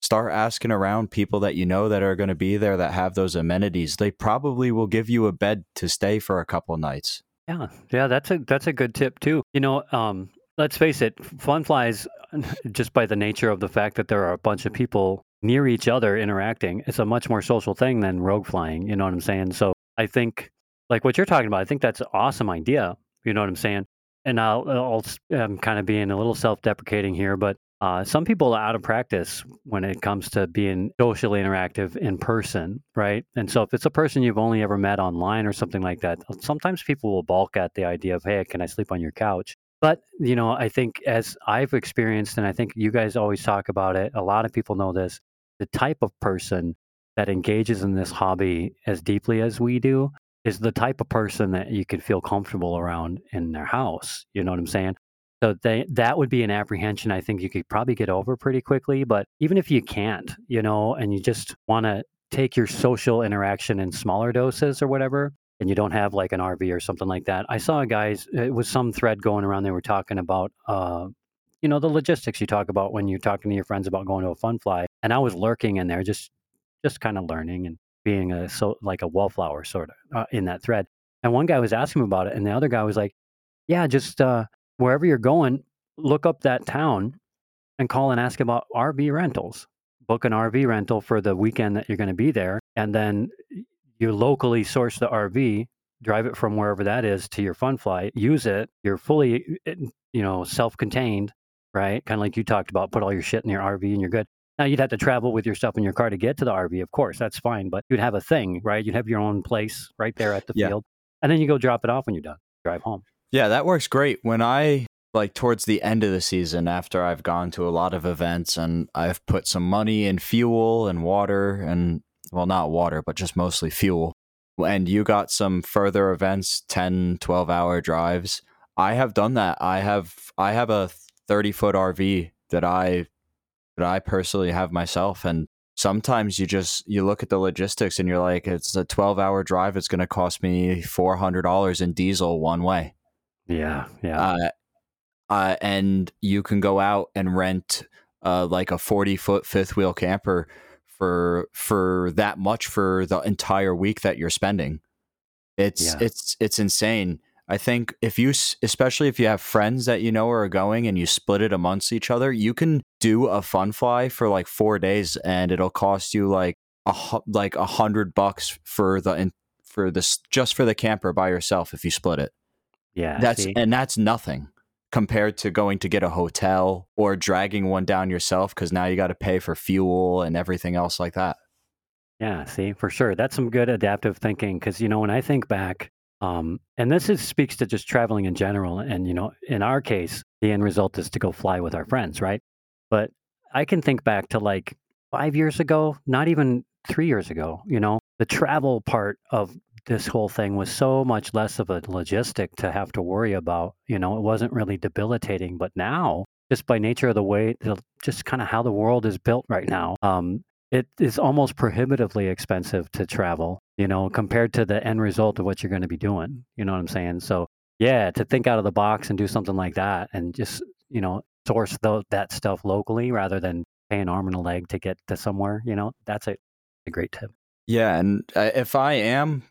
start asking around people that you know that are going to be there that have those amenities. They probably will give you a bed to stay for a couple nights. Yeah, yeah, that's a that's a good tip too. You know, um, let's face it, fun flies, just by the nature of the fact that there are a bunch of people near each other interacting, it's a much more social thing than rogue flying. You know what I'm saying? So I think, like what you're talking about, I think that's an awesome idea. You know what I'm saying? And I'll, I'll I'm kind of being a little self-deprecating here, but uh, some people are out of practice when it comes to being socially interactive in person, right? And so if it's a person you've only ever met online or something like that, sometimes people will balk at the idea of, hey, can I sleep on your couch? But, you know, I think as I've experienced, and I think you guys always talk about it, a lot of people know this, the type of person that engages in this hobby as deeply as we do is the type of person that you could feel comfortable around in their house. You know what I'm saying? So they, that would be an apprehension I think you could probably get over pretty quickly. But even if you can't, you know, and you just want to take your social interaction in smaller doses or whatever, and you don't have like an RV or something like that. I saw a guys, it was some thread going around. They were talking about, uh, you know, the logistics you talk about when you're talking to your friends about going to a fun fly. And I was lurking in there, just, just kind of learning and being a so like a wallflower sort of uh, in that thread. And one guy was asking me about it, and the other guy was like, "Yeah, just uh, wherever you're going, look up that town and call and ask about RV rentals. Book an RV rental for the weekend that you're going to be there, and then you locally source the RV, drive it from wherever that is to your fun fly, use it. You're fully, you know, self-contained, right? Kind of like you talked about. Put all your shit in your RV and you're good. Now you'd have to travel with your stuff in your car to get to the RV, of course. That's fine, but you'd have a thing, right? You'd have your own place right there at the Yeah. field, and then you go drop it off when you're done. Drive home. Yeah, that works great. When I like towards the end of the season after I've gone to a lot of events and I've put some money in fuel and water and well not water but just mostly fuel and you got some further events 10 12 hour drives I have done that I have I have a 30 foot RV that I that I personally have myself and sometimes you just you look at the logistics and you're like it's a 12 hour drive it's going to cost me $400 in diesel one way Yeah, yeah. uh, uh, and you can go out and rent uh, like a 40 foot fifth wheel camper for for that much for the entire week that you're spending it's Yeah. it's it's insane i think if you especially if you have friends that you know are going and you split it amongst each other you can do a fun fly for like four days and it'll cost you like a like a hundred bucks for the for this just for the camper by yourself if you split it yeah, that's see? and that's nothing compared to going to get a hotel or dragging one down yourself because now you got to pay for fuel and everything else like that. Yeah, see, for sure. That's some good adaptive thinking because, you know, when I think back, um, and this is, speaks to just traveling in general. And, you know, in our case, the end result is to go fly with our friends, right? But I can think back to like five years ago, not even three years ago, you know, the travel part of this whole thing was so much less of a logistic to have to worry about. You know, it wasn't really debilitating. But now, just by nature of the way, just kind of how the world is built right now, um, it is almost prohibitively expensive to travel, you know, compared to the end result of what you're going to be doing. You know what I'm saying? So, yeah, to think out of the box and do something like that and just, you know, source that stuff locally rather than pay an arm and a leg to get to somewhere, you know, that's a, a great tip. Yeah, and uh, if I am,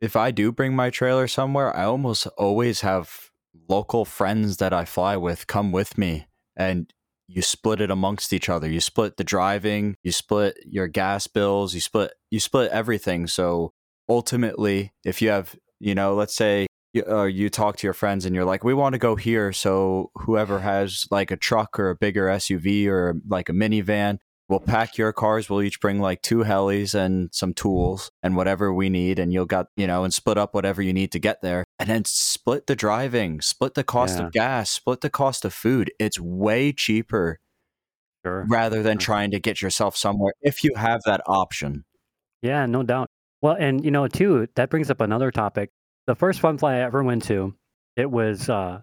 if I do bring my trailer somewhere, I almost always have local friends that I fly with come with me, and you split it amongst each other. You split the driving, you split your gas bills, you split you split everything. So ultimately, if you have, you know, let's say you, uh, you talk to your friends and you're like, we want to go here, so whoever has like a truck or a bigger SUV or like a minivan, we'll pack your cars. We'll each bring like two helis and some tools and whatever we need, and you'll got you know, and split up whatever you need to get there, and then split the driving, split the cost Yeah. of gas, split the cost of food. It's way cheaper Sure. rather than trying to get yourself somewhere if you have that option. Yeah, no doubt. Well, and you know, too, that brings up another topic. The first fun fly I ever went to, it was uh,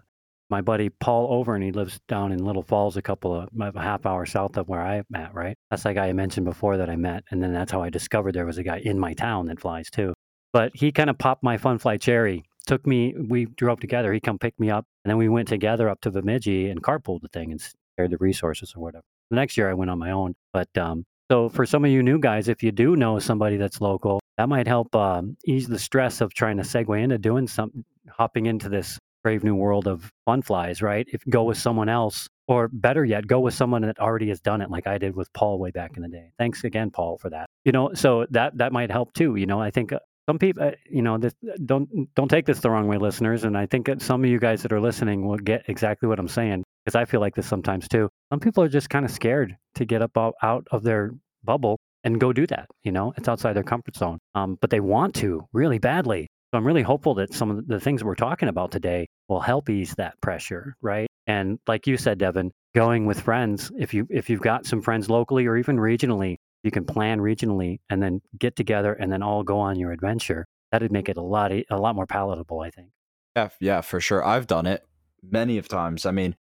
my buddy Paul Over, and he lives down in Little Falls, a couple of a half hour south of where I'm at. Right, that's that guy I mentioned before that I met, and then that's how I discovered there was a guy in my town that flies too. But he kind of popped my fun fly cherry. Took me, we drove together. He come pick me up, and then we went together up to Bemidji and carpooled the thing and shared the resources or whatever. The next year I went on my own, but um, so for some of you new guys, if you do know somebody that's local, that might help um, ease the stress of trying to segue into doing something, hopping into this brave new world of fun flies, right? If go with someone else, or better yet, go with someone that already has done it, like I did with Paul way back in the day. Thanks again, Paul, for that. You know, so that that might help too. You know, I think uh, some people, uh, you know, this, don't don't take this the wrong way, listeners. And I think some of you guys that are listening will get exactly what I'm saying because I feel like this sometimes too. Some people are just kind of scared to get up out of their bubble and go do that. You know, it's outside their comfort zone, um, but they want to really badly. So I'm really hopeful that some of the things we're talking about today will help ease that pressure, right? And like you said, Devin, going with friends, if you if you've got some friends locally or even regionally, you can plan regionally and then get together and then all go on your adventure. That'd make it a lot a lot more palatable, I think. Yeah, yeah, for sure. I've done it many of times. I mean,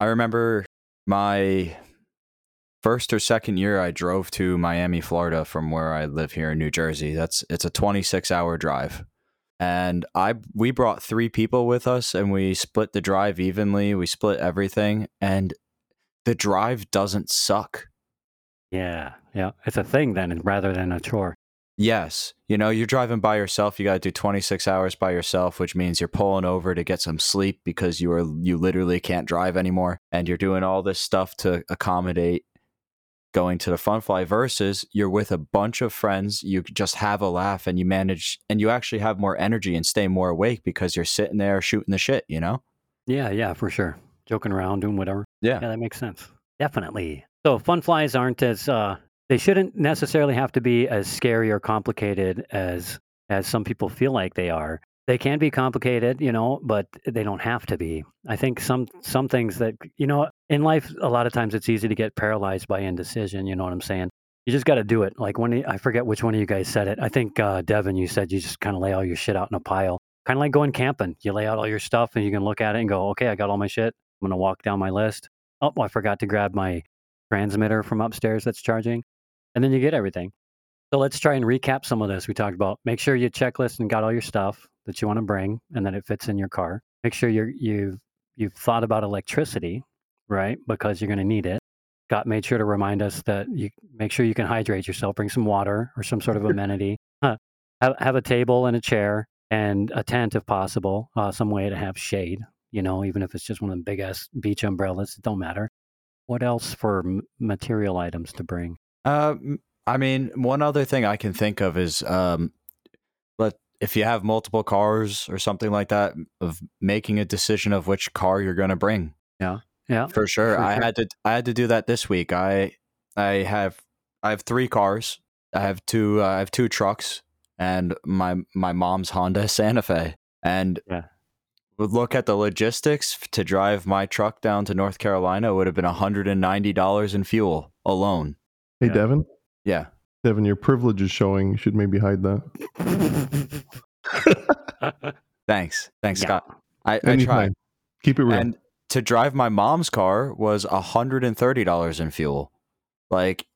I remember my first or second year I drove to Miami, Florida from where I live here in New Jersey. That's it's a 26-hour drive. And I we brought 3 people with us and we split the drive evenly. We split everything and the drive doesn't suck. Yeah, yeah, it's a thing then rather than a chore. Yes. You know, you're driving by yourself, you got to do 26 hours by yourself, which means you're pulling over to get some sleep because you are you literally can't drive anymore and you're doing all this stuff to accommodate going to the fun fly versus you're with a bunch of friends, you just have a laugh and you manage and you actually have more energy and stay more awake because you're sitting there shooting the shit, you know? Yeah, yeah, for sure. Joking around, doing whatever. Yeah. Yeah, that makes sense. Definitely. So fun flies aren't as uh they shouldn't necessarily have to be as scary or complicated as as some people feel like they are. They can be complicated, you know, but they don't have to be. I think some some things that you know in life a lot of times it's easy to get paralyzed by indecision, you know what I'm saying? You just got to do it. Like when I forget which one of you guys said it. I think uh Devin you said you just kind of lay all your shit out in a pile. Kind of like going camping. You lay out all your stuff and you can look at it and go, "Okay, I got all my shit. I'm to walk down my list. Oh, I forgot to grab my transmitter from upstairs that's charging. And then you get everything. So let's try and recap some of this. We talked about make sure you checklist and got all your stuff that you want to bring and that it fits in your car. Make sure you're, you've, you've thought about electricity, right? Because you're going to need it. Scott made sure to remind us that you make sure you can hydrate yourself, bring some water or some sort of amenity. Huh. Have, have a table and a chair and a tent if possible, uh, some way to have shade, you know, even if it's just one of the big ass beach umbrellas, it don't matter. What else for m- material items to bring? Uh, I mean, one other thing I can think of is, um, if you have multiple cars or something like that, of making a decision of which car you're going to bring. Yeah. Yeah, for sure, For I sure. had to. I had to do that this week. I I have I have three cars. I have two. Uh, I have two trucks and my my mom's Honda Santa Fe. And Yeah. would look at the logistics to drive my truck down to North Carolina would have been hundred and ninety dollars in fuel alone. Hey, Yeah. Devin. Yeah. Devin, your privilege is showing. You should maybe hide that. Thanks. Thanks, Yeah. Scott. I, I Anytime. tried. Keep it real. And to drive my mom's car was hundred and thirty dollars in fuel. Like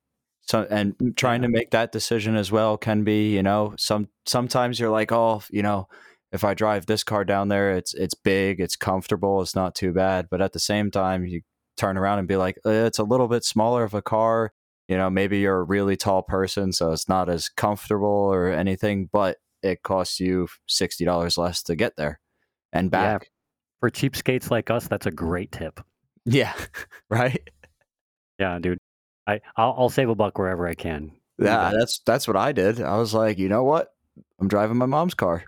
so and trying to make that decision as well can be, you know, some sometimes you're like, oh, you know, if I drive this car down there, it's it's big, it's comfortable, it's not too bad. But at the same time, you turn around and be like, "Eh, it's a little bit smaller of a car. You know, maybe you're a really tall person, so it's not as comfortable or anything, but it costs you sixty dollars less to get there and Yeah. back. For cheapskates like us, that's a great tip. Yeah, right. Yeah, dude. I I'll, I'll save a buck wherever I can. Yeah, that's that's what I did. I was like, you know what? I'm driving my mom's car.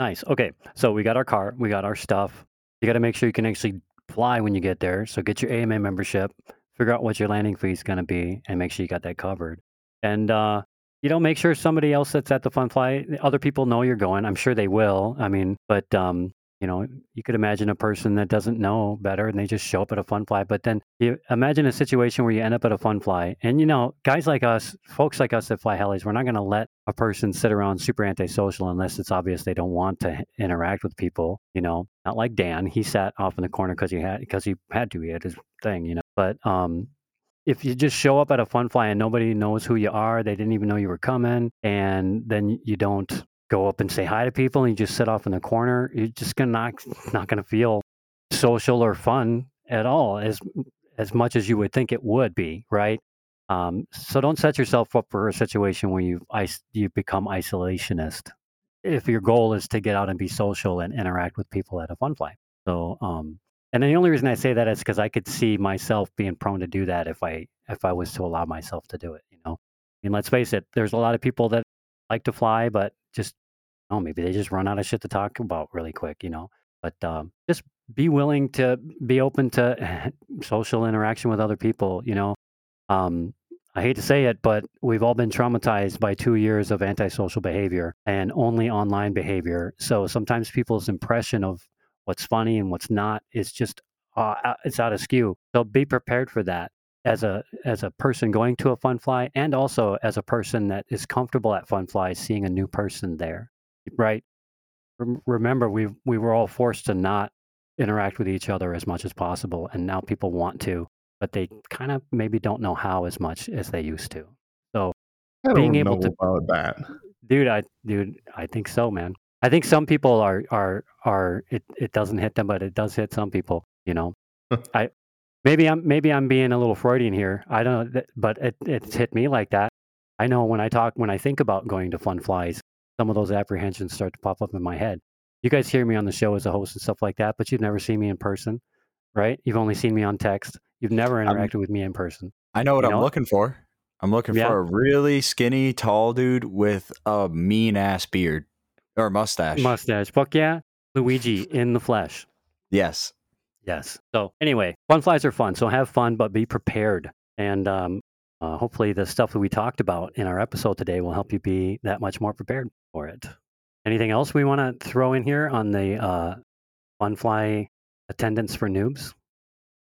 Nice. Okay, so we got our car, we got our stuff. You got to make sure you can actually fly when you get there. So get your AMA membership, figure out what your landing fee is going to be, and make sure you got that covered. And uh, you know, make sure somebody else that's at the fun fly, other people know you're going. I'm sure they will. I mean, but um, you know, you could imagine a person that doesn't know better and they just show up at a fun fly. But then you imagine a situation where you end up at a fun fly, and you know, guys like us, folks like us that fly helis, we're not going to let a person sit around super antisocial unless it's obvious they don't want to interact with people. You know, not like Dan. He sat off in the corner because he had because he had to. He had his thing. You know, but um, if you just show up at a fun fly and nobody knows who you are, they didn't even know you were coming, and then you don't go up and say hi to people and you just sit off in the corner, you're just gonna not not gonna feel social or fun at all as as much as you would think it would be, right? Um, so don't set yourself up for a situation where you you become isolationist. If your goal is to get out and be social and interact with people at a fun fly, so um, and the only reason I say that is because I could see myself being prone to do that if I if I was to allow myself to do it. You know, and let's face it, there's a lot of people that like to fly, but just oh, maybe they just run out of shit to talk about really quick. You know, but um, just be willing to be open to social interaction with other people. You know, um, I hate to say it, but we've all been traumatized by two years of antisocial behavior and only online behavior. So sometimes people's impression of what's funny and what's not is just uh, it's out of skew. So be prepared for that as a as a person going to a fun fly, and also as a person that is comfortable at fun fly, seeing a new person there. Right? Remember, we we were all forced to not interact with each other as much as possible, and now people want to, but they kind of maybe don't know how as much as they used to. So being able know to- about that. dude i dude i think so man i think some people are are are it, it doesn't hit them but it does hit some people you know? I maybe i'm maybe i'm being a little freudian here. I don't know but it, it's hit me like that. I know when i talk when i think about going to fun flies some of those apprehensions start to pop up in my head. You guys hear me on the show as a host and stuff like that but you've never seen me in person right? You've only seen me on text. You've never I'm- interacted with me in person I know what You I'm know? looking for. I'm looking Yeah. for a really skinny, tall dude with a mean ass beard or mustache. mustache fuck yeah luigi in the flesh yes. Yes. So anyway, fun flies are fun. So have fun, but be prepared. And um, uh, hopefully, the stuff that we talked about in our episode today will help you be that much more prepared for it. Anything else we want to throw in here on the uh, fun fly attendance for noobs?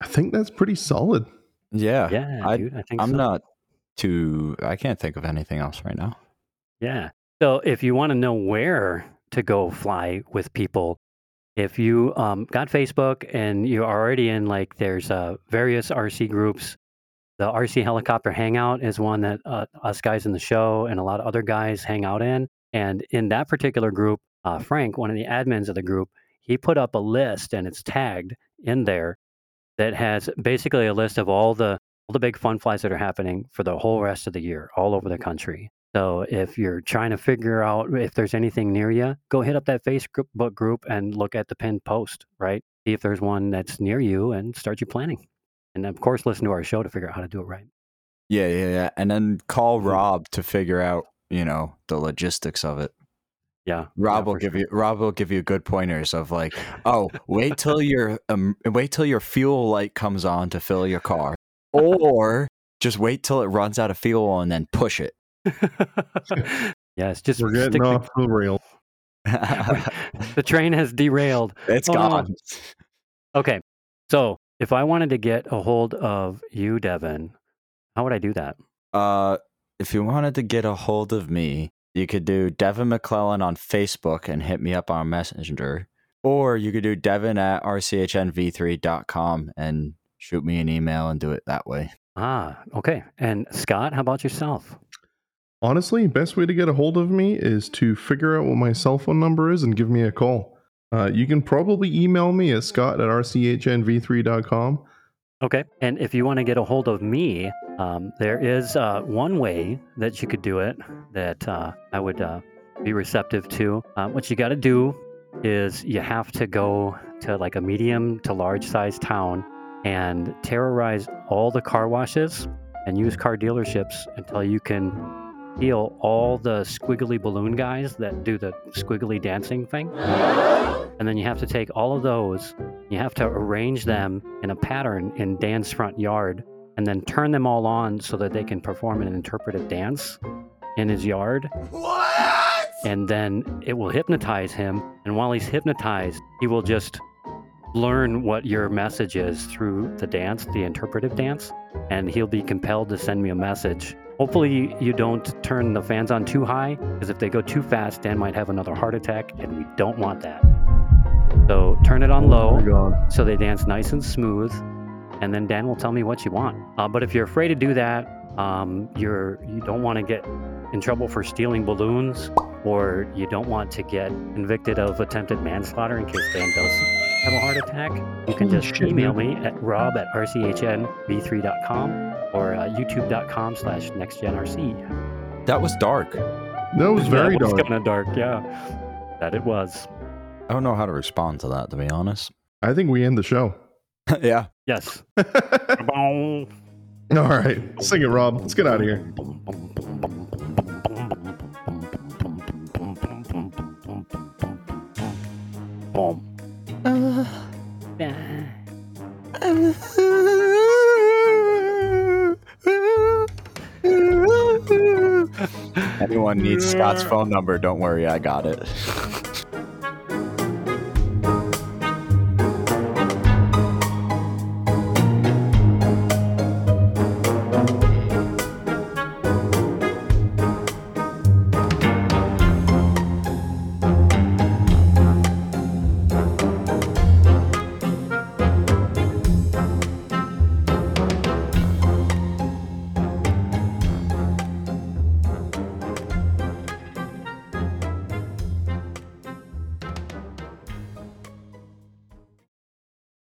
I think that's pretty solid. Yeah. Yeah, I- dude. I think I'm so. not too. I can't think of anything else right now. Yeah. So if you want to know where to go fly with people, if you um, got Facebook and you're already in like there's uh, various RC groups, the RC Helicopter Hangout is one that uh, us guys in the show and a lot of other guys hang out in. And in that particular group, uh, Frank, one of the admins of the group, he put up a list and it's tagged in there that has basically a list of all the all the big fun flies that are happening for the whole rest of the year, all over the country. So if you're trying to figure out if there's anything near you, go hit up that Facebook group and look at the pinned post, right? See if there's one that's near you and start your planning. And of course, listen to our show to figure out how to do it right. Yeah, yeah, yeah. And then call. Rob to figure out, you know, the logistics of it. Yeah. Rob yeah, will give sure. you Rob will give you good pointers of like, oh, wait till your um, wait till your fuel light comes on to fill your car, or just wait till it runs out of fuel and then push it. yes, just We're getting off the rail. the train has derailed. it's Oh, no. gone. Okay, so if I wanted to get a hold of you, Devin, how would I do that? Uh, if you wanted to get a hold of me, you could do Devin McClellan on Facebook and hit me up on Messenger. Or you could do Devin at rchnv3.com and shoot me an email and do it that way. Ah, okay. And Scott, how about yourself? Honestly, best way to get a hold of me is to figure out what my cell phone number is and give me a call. Uh, you can probably email me at scott at rchnv3.com. Okay. And if you want to get a hold of me, um, there is uh, one way that you could do it that uh, I would uh, be receptive to. Uh, what you got to do is you have to go to like a medium to large size town and terrorize all the car washes and use car dealerships until you can steal all the squiggly balloon guys that do the squiggly dancing thing. And then you have to take all of those you have to arrange them in a pattern in Dan's front yard and then turn them all on so that they can perform an interpretive dance in his yard. What? And then it will hypnotize him. And while he's hypnotized, he will just learn what your message is through the dance, the interpretive dance. And he'll be compelled to send me a message. Hopefully, you don't turn the fans on too high, because if they go too fast, Dan might have another heart attack, and we don't want that. So turn it on low Oh so they dance nice and smooth, and then Dan will tell me what you want. Uh, but if you're afraid to do that, um, you're you don't want to get in trouble for stealing balloons, or you don't want to get convicted of attempted manslaughter in case Dan does have a heart attack, you can just email me at rob at rchnv3.com or uh, youtube.com slash nextgenrc. That was dark. That was very that was dark. kind of dark, yeah. That it was. I don't know how to respond to that, to be honest. I think we end the show. yeah. Yes. All right. Sing it, Rob. Let's get out of here. Boom. Anyone needs Scott's phone number, don't worry, I got it.